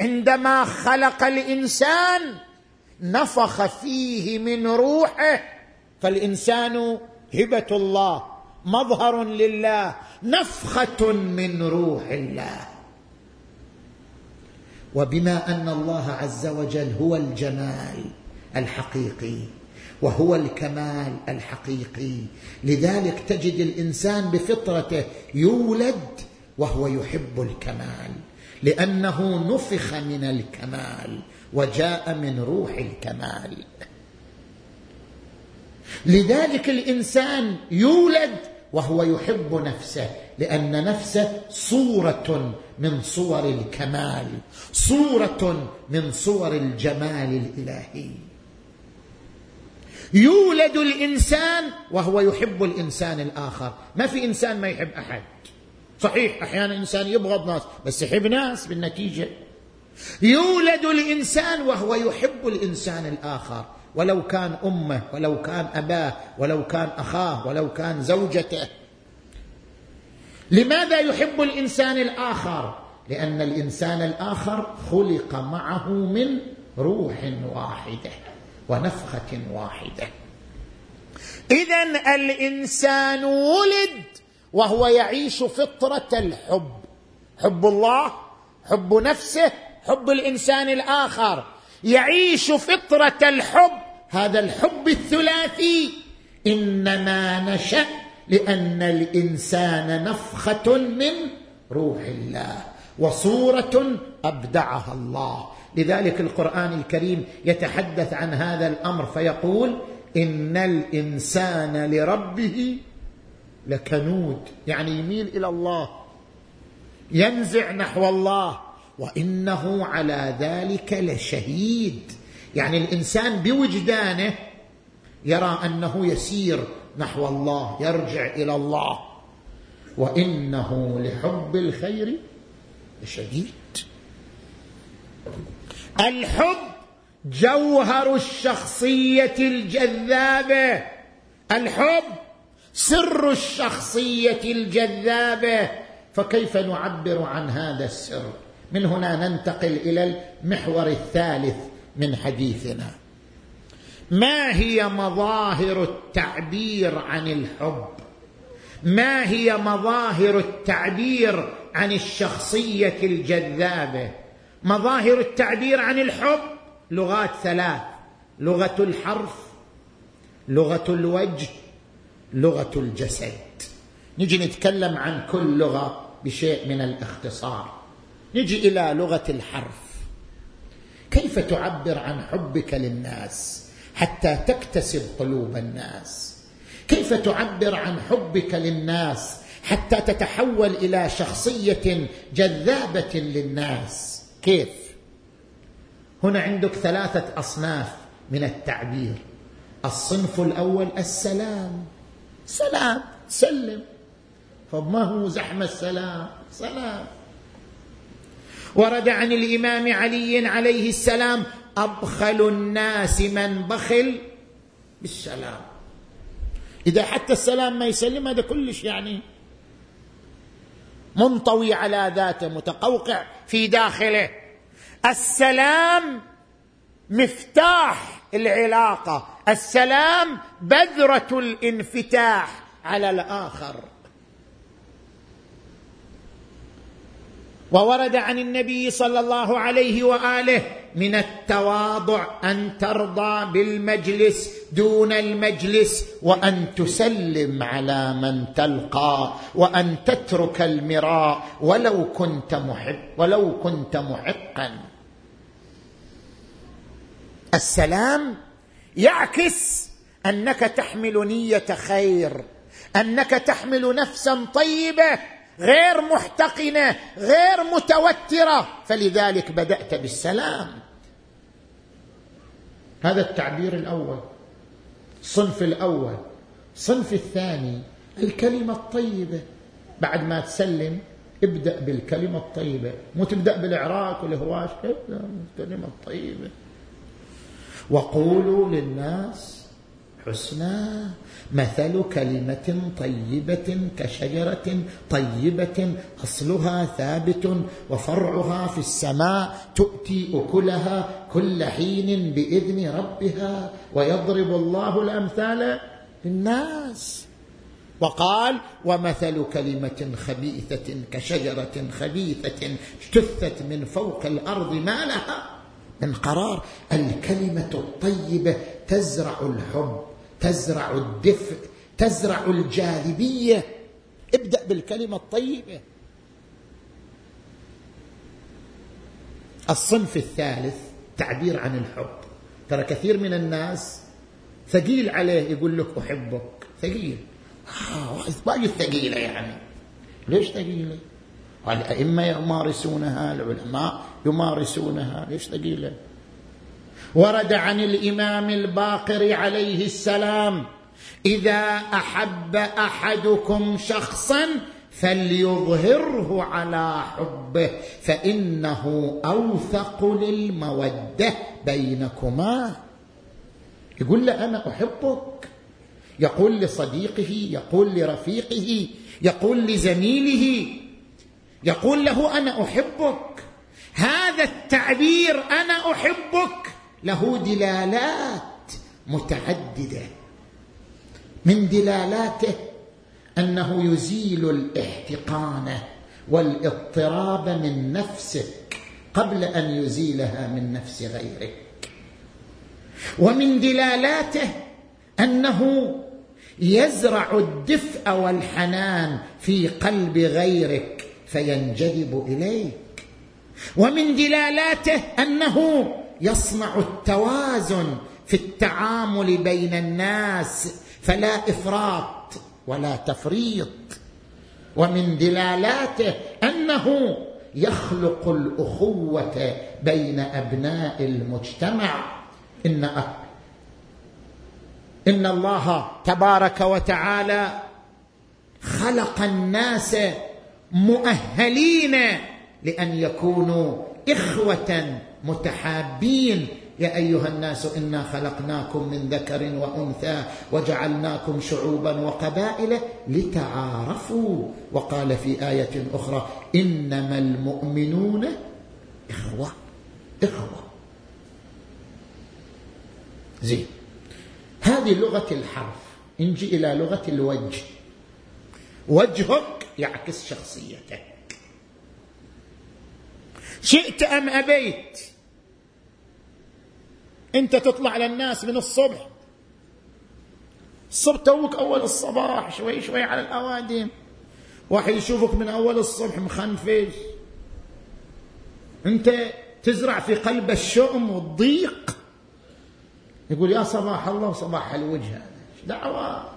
عندما خلق الإنسان نفخ فيه من روحه. فالإنسان هبة الله مظهر لله نفخة من روح الله. وبما أن الله عز وجل هو الجمال الحقيقي وهو الكمال الحقيقي. لذلك تجد الإنسان بفطرته يولد وهو يحب الكمال لأنه نفخ من الكمال. وجاء من روح الكمال. لذلك الإنسان يولد وهو يحب نفسه لأن نفسه صورة من صور الكمال صورة من صور الجمال الإلهي. يولد الإنسان وهو يحب الإنسان الآخر. ما في إنسان ما يحب أحد. صحيح أحيانا إنسان يبغض ناس بس يحب ناس بالنتيجة. يولد الإنسان وهو يحب الإنسان الآخر. ولو كان أمه ولو كان أباه ولو كان أخاه ولو كان زوجته. لماذا يحب الإنسان الآخر؟ لأن الإنسان الآخر خلق معه من روح واحدة ونفخة واحدة. اذا الإنسان ولد وهو يعيش فطرة الحب. حب الله حب نفسه حب الإنسان الآخر يعيش فطرة الحب هذا الحب الثلاثي. إنما نشأ لأن الإنسان نفخة من روح الله وصورة أبدعها الله. لذلك القرآن الكريم يتحدث عن هذا الأمر فيقول إن الإنسان لربه لكنود يعني يميل إلى الله ينزع نحو الله. وإنه على ذلك لشهيد. يعني الإنسان بوجدانه يرى أنه يسير نحو الله يرجع إلى الله. وإنه لحب الخير لشديد. الحب جوهر الشخصية الجذابة. الحب سر الشخصية الجذابة. فكيف نعبر عن هذا السر؟ من هنا ننتقل إلى المحور الثالث من حديثنا. ما هي مظاهر التعبير عن الحب؟ ما هي مظاهر التعبير عن الشخصية الجذابة؟ مظاهر التعبير عن الحب؟ لغات ثلاث لغة الحرف لغة الوجه لغة الجسد. نجي نتكلم عن كل لغة بشيء من الاختصار. نجي إلى لغة الحرف. كيف تعبر عن حبك للناس حتى تكتسب قلوب الناس؟ كيف تعبر عن حبك للناس حتى تتحول إلى شخصية جذابة للناس؟ كيف؟ هنا عندك ثلاثة أصناف من التعبير. الصنف الأول السلام. سلام سلم. فما هو زحمة السلام؟ سلام. ورد عن الإمام علي عليه السلام أبخل الناس من بخل بالسلام. إذا حتى السلام ما يسلم هذا كلش يعني منطوي على ذاته متقوقع في داخله. السلام مفتاح العلاقة السلام بذرة الانفتاح على الآخر. وورد عن النبي صلى الله عليه وآله من التواضع أن ترضى بالمجلس دون المجلس وأن تسلم على من تلقى وأن تترك المراء ولو كنت محب ولو كنت محقا. السلام يعكس أنك تحمل نية خير أنك تحمل نفسا طيبة غير محتقنة غير متوترة. فلذلك بدأت بالسلام. هذا التعبير الأول. الصنف الأول. الصنف الثاني. الكلمة الطيبة. بعد ما تسلم ابدأ بالكلمة الطيبة. مو تبدأ بالاعراك والهواش ابدا بالكلمة الطيبة. وقولوا للناس حسنا مثل كلمة طيبة كشجرة طيبة أصلها ثابت وفرعها في السماء تؤتي أكلها كل حين بإذن ربها ويضرب الله الأمثال للناس. وقال ومثل كلمة خبيثة كشجرة خبيثة اجتثت من فوق الأرض ما لها من قرار. الكلمة الطيبة تزرع الحب تزرع الدفء تزرع الجاذبية. ابدأ بالكلمة الطيبة. الصنف الثالث تعبير عن الحب. ترى كثير من الناس ثقيل عليه يقول لك أحبك. ثقيل. آه باقي الثقيله يعني. ليش ثقيلة؟ الأئمة يمارسونها العلماء يمارسونها. ليش ثقيلة؟ ورد عن الإمام الباقر عليه السلام إذا أحب أحدكم شخصا فليظهره على حبه فإنه أوثق للمودة بينكما. يقول له أنا أحبك. يقول لصديقه يقول لرفيقه يقول لزميله يقول له أنا أحبك. هذا التعبير أنا أحبك. له دلالات متعددة. من دلالاته أنه يزيل الاحتقان والاضطراب من نفسك قبل أن يزيلها من نفس غيرك. ومن دلالاته أنه يزرع الدفء والحنان في قلب غيرك فينجذب إليك. ومن دلالاته أنه يصنع التوازن في التعامل بين الناس فلا إفراط ولا تفريط. ومن دلالاته أنه يخلق الأخوة بين أبناء المجتمع. إن إن الله تبارك وتعالى خلق الناس مؤهلين لأن يكونوا إخوة متحابين. يا أيها الناس إنا خلقناكم من ذكر وأنثى وجعلناكم شعوبا وقبائل لتعارفوا. وقال في آية أخرى إنما المؤمنون إخوة. إخوة. زين. هذه لغة الحرف. نجي إلى لغة الوجه. وجهك يعكس شخصيتك. شئت أم أبيت؟ انت تطلع للناس من الصبح. الصبح توك أول الصباح شوي شوي على الأوادم. واحد يشوفك من أول الصبح مخنفش. انت تزرع في قلب الشؤم والضيق. يقول يا صباح الله وصباح الوجه هذا. دعوة؟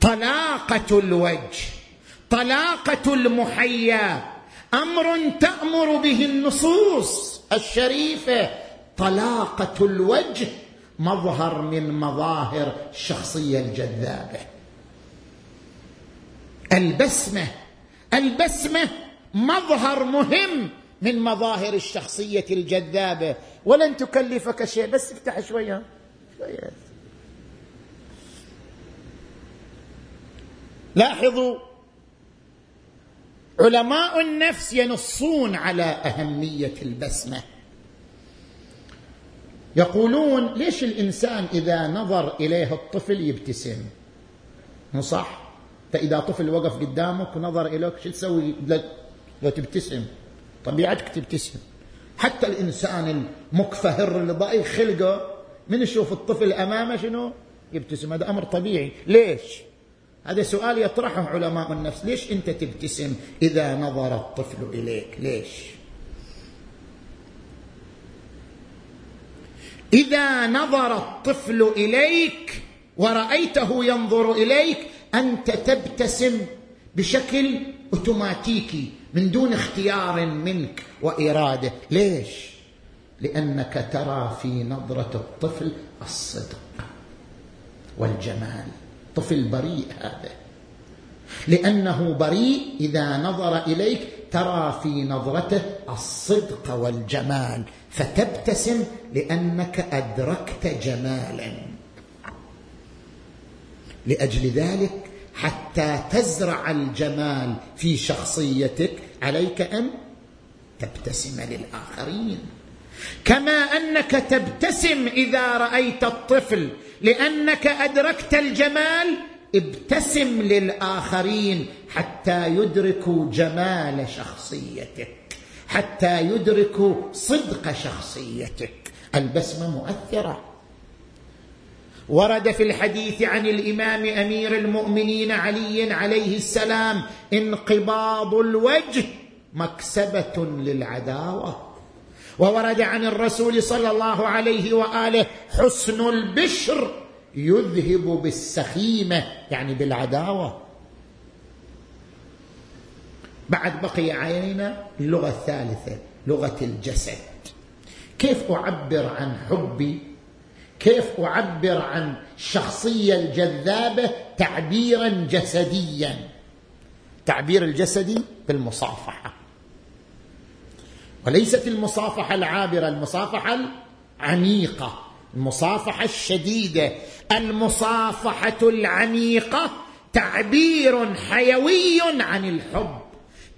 طلاقة الوجه طلاقة المحيا. أمر تأمر به النصوص الشريفة. طلاقة الوجه مظهر من مظاهر الشخصية الجذابة. البسمة البسمة مظهر مهم من مظاهر الشخصية الجذابة. ولن تكلفك شيء. بس افتح شوية شوية لاحظوا علماء النفس ينصون على أهمية البسمة. يقولون ليش الإنسان إذا نظر إليه الطفل يبتسم؟ مو صح؟ فاذا طفل وقف قدامك ونظر إليك شو تسوي؟ لو تبتسم. طبيعتك تبتسم. حتى الإنسان المكفهر اللي ضايق خلقه من يشوف الطفل أمامه شنو؟ يبتسم. هذا أمر طبيعي. ليش؟ هذا سؤال يطرحه علماء النفس. ليش أنت تبتسم إذا نظر الطفل إليك؟ ليش؟ إذا نظر الطفل إليك ورأيته ينظر إليك أنت تبتسم بشكل أوتوماتيكي من دون اختيار منك وإرادة. ليش؟ لأنك ترى في نظرة الطفل الصدق والجمال. طفل بريء هذا. لأنه بريء إذا نظر إليك ترى في نظرته الصدق والجمال فتبتسم لأنك أدركت جمالا. لأجل ذلك حتى تزرع الجمال في شخصيتك عليك أن تبتسم للآخرين. كما أنك تبتسم إذا رأيت الطفل لأنك أدركت الجمال ابتسم للآخرين حتى يدركوا جمال شخصيتك حتى يدركوا صدق شخصيتك. البسمة مؤثرة. ورد في الحديث عن الإمام أمير المؤمنين علي عليه السلام انقباض الوجه مكسبة للعداوة. وورد عن الرسول صلى الله عليه وآله حسن البشر يذهب بالسخيمة يعني بالعداوة. بعد بقي علينا اللغة الثالثة لغة الجسد. كيف أعبر عن حبي؟ كيف أعبر عن الشخصيه الجذابة تعبيرا جسديا؟ تعبير الجسدي بالمصافحة. وليست المصافحة العابرة المصافحة العميقة. المصافحة الشديدة المصافحة العميقة تعبير حيوي عن الحب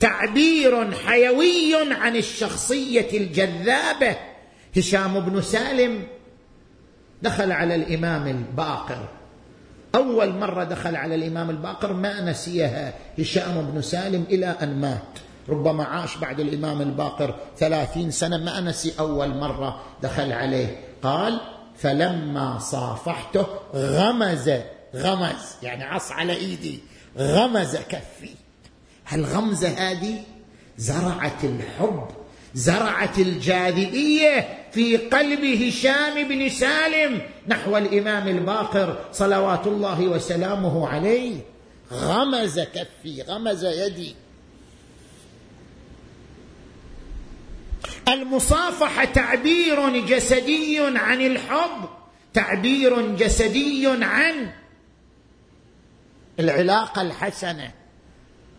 تعبير حيوي عن الشخصية الجذابة. هشام بن سالم دخل على الإمام الباقر. أول مرة دخل على الإمام الباقر ما نسيها هشام بن سالم إلى أن مات. ربما عاش بعد الإمام الباقر ثلاثين سنة ما نسي أول مرة دخل عليه. قال فلما صافحته غمز غمز يعني عص على إيدي غمز كفي. هالغمزه هذه؟ زرعت الحب زرعت الجاذبية في قلب هشام بن سالم نحو الإمام الباقر صلوات الله وسلامه عليه. غمز كفي غمز يدي. المصافحة تعبير جسدي عن الحب تعبير جسدي عن العلاقة الحسنة.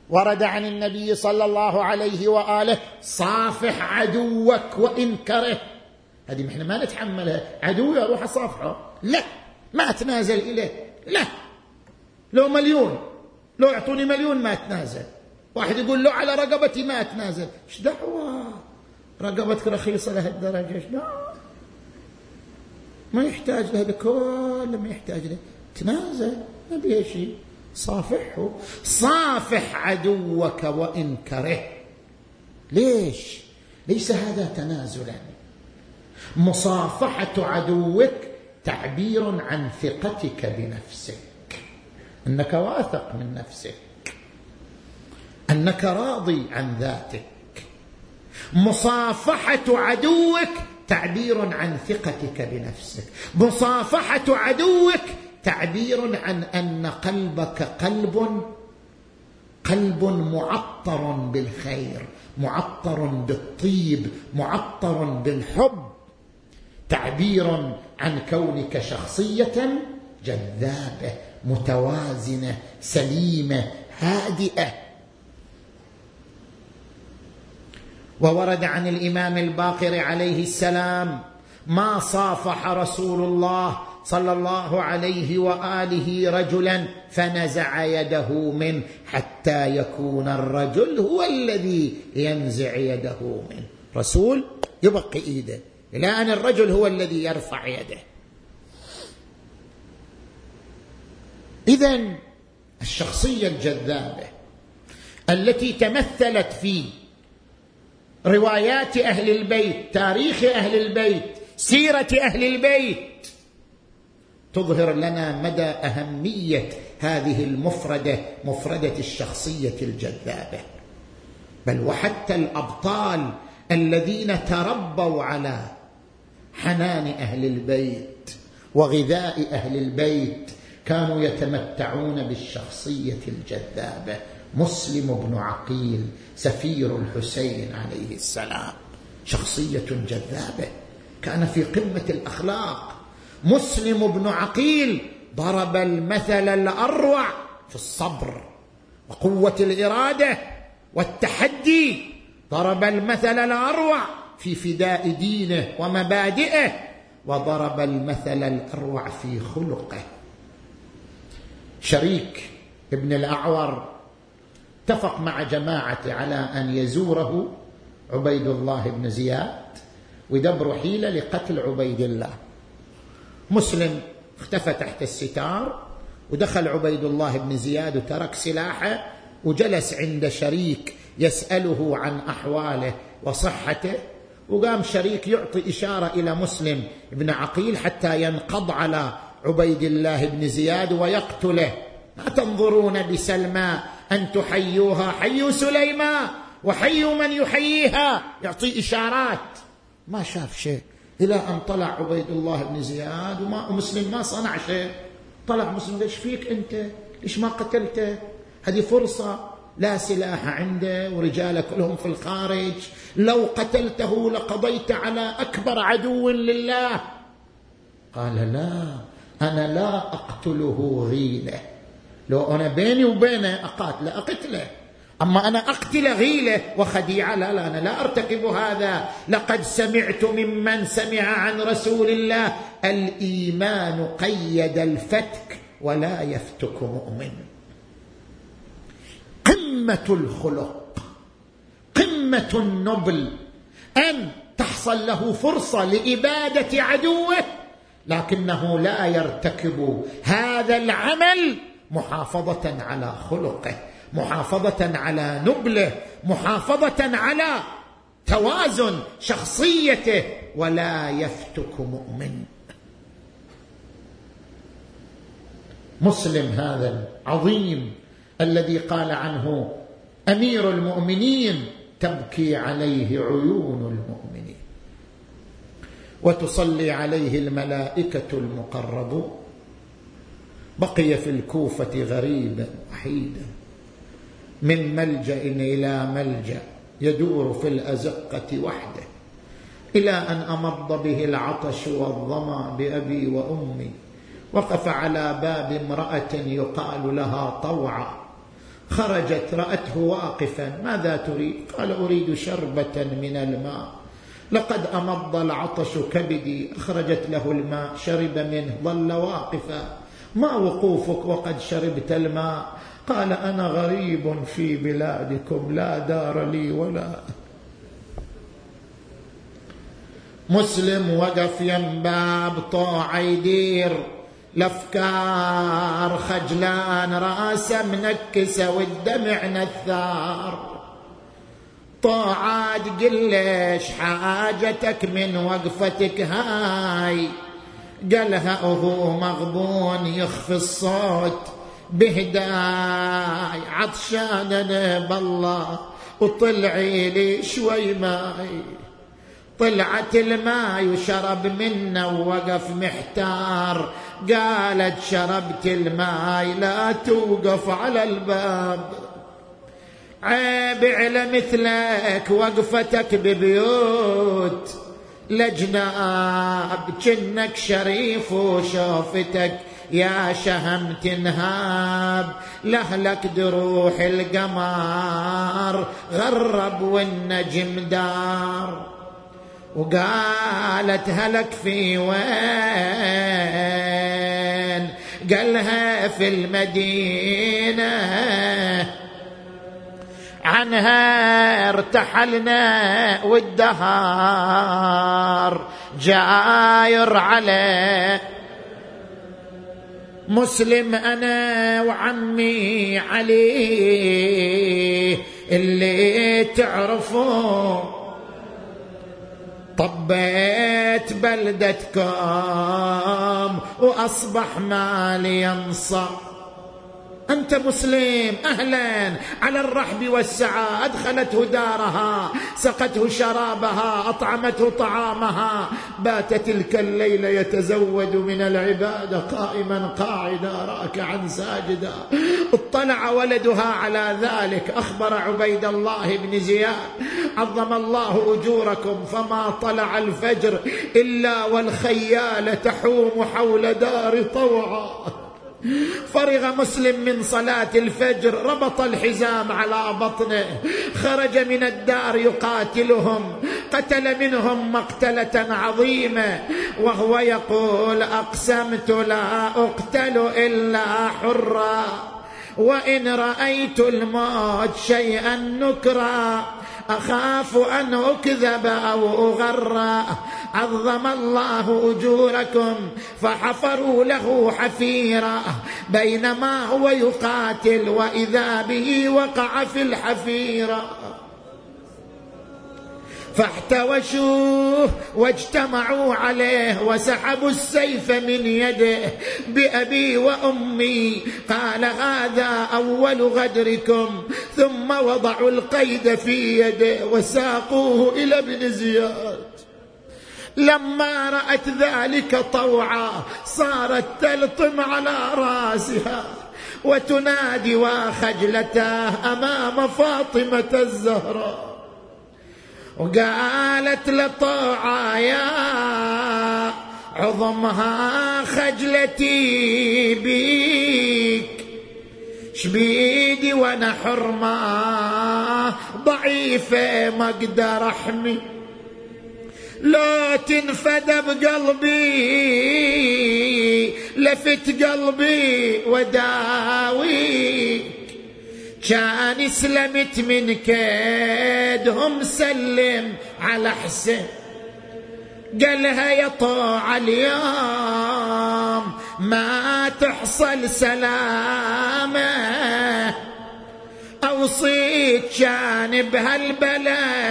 ورد عن النبي صلى الله عليه وآله صافح عدوك وان كره هذه إحنا ما نتحملها. عدوي أروح أصافحه. لا ما أتنازل إليه. لا. لو مليون لو أعطوني مليون ما أتنازل. واحد يقول له على رقبتي ما أتنازل. إيش دعوة؟ رقبتك رخيصة لهالدرجه إيش دعوه ما يحتاج له كل ما يحتاج له. تنازل ما بيها شيء. صافحه. صافح عدوك وإن كره. ليش؟ ليس هذا تنازلا. مصافحة عدوك تعبير عن ثقتك بنفسك. إنك واثق من نفسك. إنك راضي عن ذاتك. مصافحة عدوك تعبير عن ثقتك بنفسك. مصافحة عدوك تعبير عن أن قلبك قلب قلب معطر بالخير معطر بالطيب معطر بالحب. تعبير عن كونك شخصية جذابة متوازنة سليمة هادئة. وورد عن الإمام الباقر عليه السلام ما صافح رسول الله صلى الله عليه وآله رجلا فنزع يده منه حتى يكون الرجل هو الذي ينزع يده منه. رسول يبقي إيده. إلى ان الرجل هو الذي يرفع يده. اذا الشخصية الجذابة التي تمثلت في روايات أهل البيت تاريخ أهل البيت سيرة أهل البيت. تظهر لنا مدى أهمية هذه المفردة مفردة الشخصية الجذابة. بل وحتى الأبطال الذين تربوا على حنان أهل البيت وغذاء أهل البيت كانوا يتمتعون بالشخصية الجذابة. مسلم بن عقيل سفير الحسين عليه السلام شخصية جذابة كان في قمة الأخلاق. مسلم بن عقيل ضرب المثل الأروع في الصبر وقوة الإرادة والتحدي ضرب المثل الأروع في فداء دينه ومبادئه وضرب المثل الأروع في خلقه. شريك ابن الأعور اتفق مع جماعته على أن يزوره عبيد الله بن زياد ويدبروا حيلة لقتل عبيد الله. مسلم اختفى تحت الستار ودخل عبيد الله بن زياد وترك سلاحه وجلس عند شريك يسأله عن أحواله وصحته وقام شريك يعطي إشارة إلى مسلم بن عقيل حتى ينقض على عبيد الله بن زياد ويقتله. ما تنظرون بسلمى أن تحيوها. حيوا سليمان وحيوا من يحييها. يعطي إشارات. ما شاف شيء إلى أن طلع عبيد الله بن زياد وما مسلم ما صنع شيء. طلع مسلم ليش فيك أنت؟ ليش ما قتلته؟ هذه فرصة. لا سلاح عنده ورجاله كلهم في الخارج. لو قتلته لقضيت على أكبر عدو لله. قال لا أنا لا أقتله غيله. لو أنا بيني وبينه أقاتله أقتله. أما أنا أقتل غيلة وخديعة لا لا أنا لا أرتكب هذا. لقد سمعت ممن سمع عن رسول الله الإيمان قيد الفتك ولا يفتك مؤمن. قمة الخلق قمة النبل أن تحصل له فرصة لإبادة عدوه لكنه لا يرتكب هذا العمل محافظة على خلقه محافظة على نبله محافظة على توازن شخصيته ولا يفتك مؤمن. مسلم هذا العظيم الذي قال عنه أمير المؤمنين تبكي عليه عيون المؤمنين. وتصلي عليه الملائكة المقربون. بقي في الكوفة غريبا وحيدا من ملجأ إلى ملجأ يدور في الأزقة وحده إلى أن أمض به العطش والظما بأبي وأمي وقف على باب امرأة يقال لها طوعة. خرجت رأته واقفا ماذا تريد؟ قال أريد شربة من الماء. لقد أمض العطش كبدي. أخرجت له الماء. شرب منه. ظل واقفا. ما وقوفك وقد شربت الماء؟ قال أنا غريب في بلادكم لا دار لي ولا. مسلم وقف ينباب طوع يدير الأفكار خجلان راسه منكسه والدمع نثار. طاعات قل ليش حاجتك من وقفتك هاي. وهو مغبون يخفي الصوت. بهداي عطشان أنا بالله وطلعي لي شوي ماي. طلعت الماي وشرب منه ووقف محتار. قالت شربت الماي لا توقف على الباب. عيب على مثلك وقفتك ببيوت. لجناب جنك شريف وشوفتك يا شهم تنهاب. لهلك دروح القمر غرب والنجم دار. وقالت هلك في وين؟ قالها في المدينة. عنها ارتحلنا والدهار. جاير عليه مسلم أنا وعمي علي اللي تعرفوا طبيت بلدتكم وأصبح مالي ينصر أنت مسلم أهلا. على الرحب والسعة. أدخلته دارها سقته شرابها أطعمته طعامها. بات تلك الليلة يتزود من العبادة قائما قاعدا راكعا ساجدا. اطلع ولدها على ذلك. أخبر عبيد الله بن زياد. عظم الله أجوركم فما طلع الفجر إلا والخيال تحوم حول دار طوعا فرغ مسلم من صلاة الفجر ربط الحزام على بطنه. خرج من الدار يقاتلهم قتل منهم مقتلة عظيمة. وهو يقول أقسمت لا أقتل إلا حرا. وإن رأيت الموت شيئا نكرا. أخاف أن أكذب أو أغرى. عظم الله أجوركم فحفروا له حفيره بينما هو يقاتل وإذا به وقع في الحفيرة. فاحتوشوه واجتمعوا عليه وسحبوا السيف من يده بأبي وأمي. قال هذا أول غدركم. ثم وضعوا القيد في يده وساقوه إلى ابن زياد. لما رأت ذلك طوعا صارت تلطم على رأسها وتنادي وخجلتاه أمام فاطمة الزهراء. وقالت لطاعة يا عظمها خجلتي بيك. شبيدي وأنا حرمة ضعيفة ما أقدر أحمي. لا تنفد بقلبي لفت قلبي وداوي. كان سلمت من كيدهم سلم على حسين. قالها يا طاع اليوم ما تحصل سلامة. أوصيت كان بهالبلد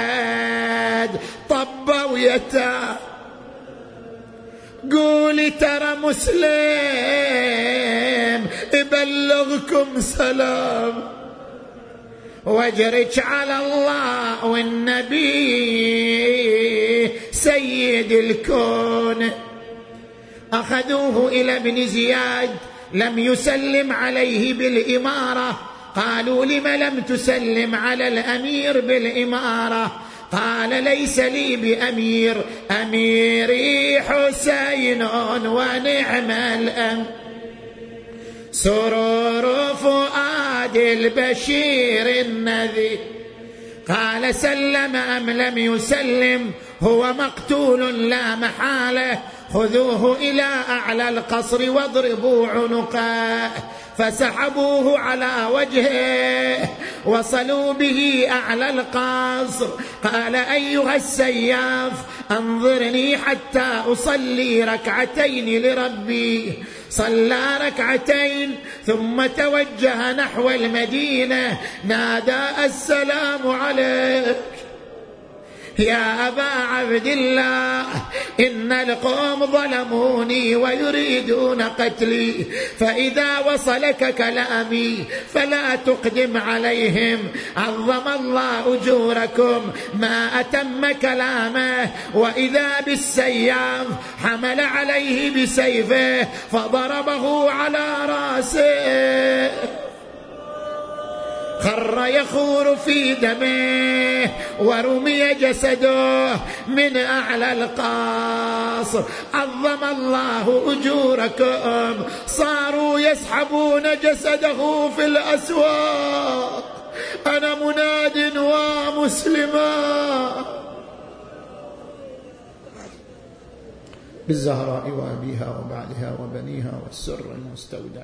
طبوا يتا قولي ترى مسلم يبلغكم سلام. واجرك على الله والنبي سيد الكون. أخذوه إلى ابن زياد لم يسلم عليه بالإمارة. قالوا لم لم تسلم على الأمير بالإمارة؟ قال ليس لي بأمير أميري حسين ونعم الأمر. سرور فؤاد البشير النذير قال سلم أم لم يسلم هو مقتول لا محالة. خذوه إلى أعلى القصر واضربوا عنقه. فسحبوه على وجهه وصلوا به أعلى القصر. قال أيها السياف أنظرني حتى أصلي ركعتين لربي. صلى ركعتين ثم توجه نحو المدينة نادى السلام عليك. يا أبا عبد الله إن القوم ظلموني ويريدون قتلي فإذا وصلك كلامي فلا تقدم عليهم. عظم الله أجوركم ما أتم كلامه وإذا بالسياف حمل عليه بسيفه فضربه على رأسه. خر يخور في دمه ورمي جسده من أعلى القصر عظم الله أجوركم. صاروا يسحبون جسده في الأسواق. أنا مناد ومسلما بالزهراء وأبيها وبعدها وبنيها والسر المستودع.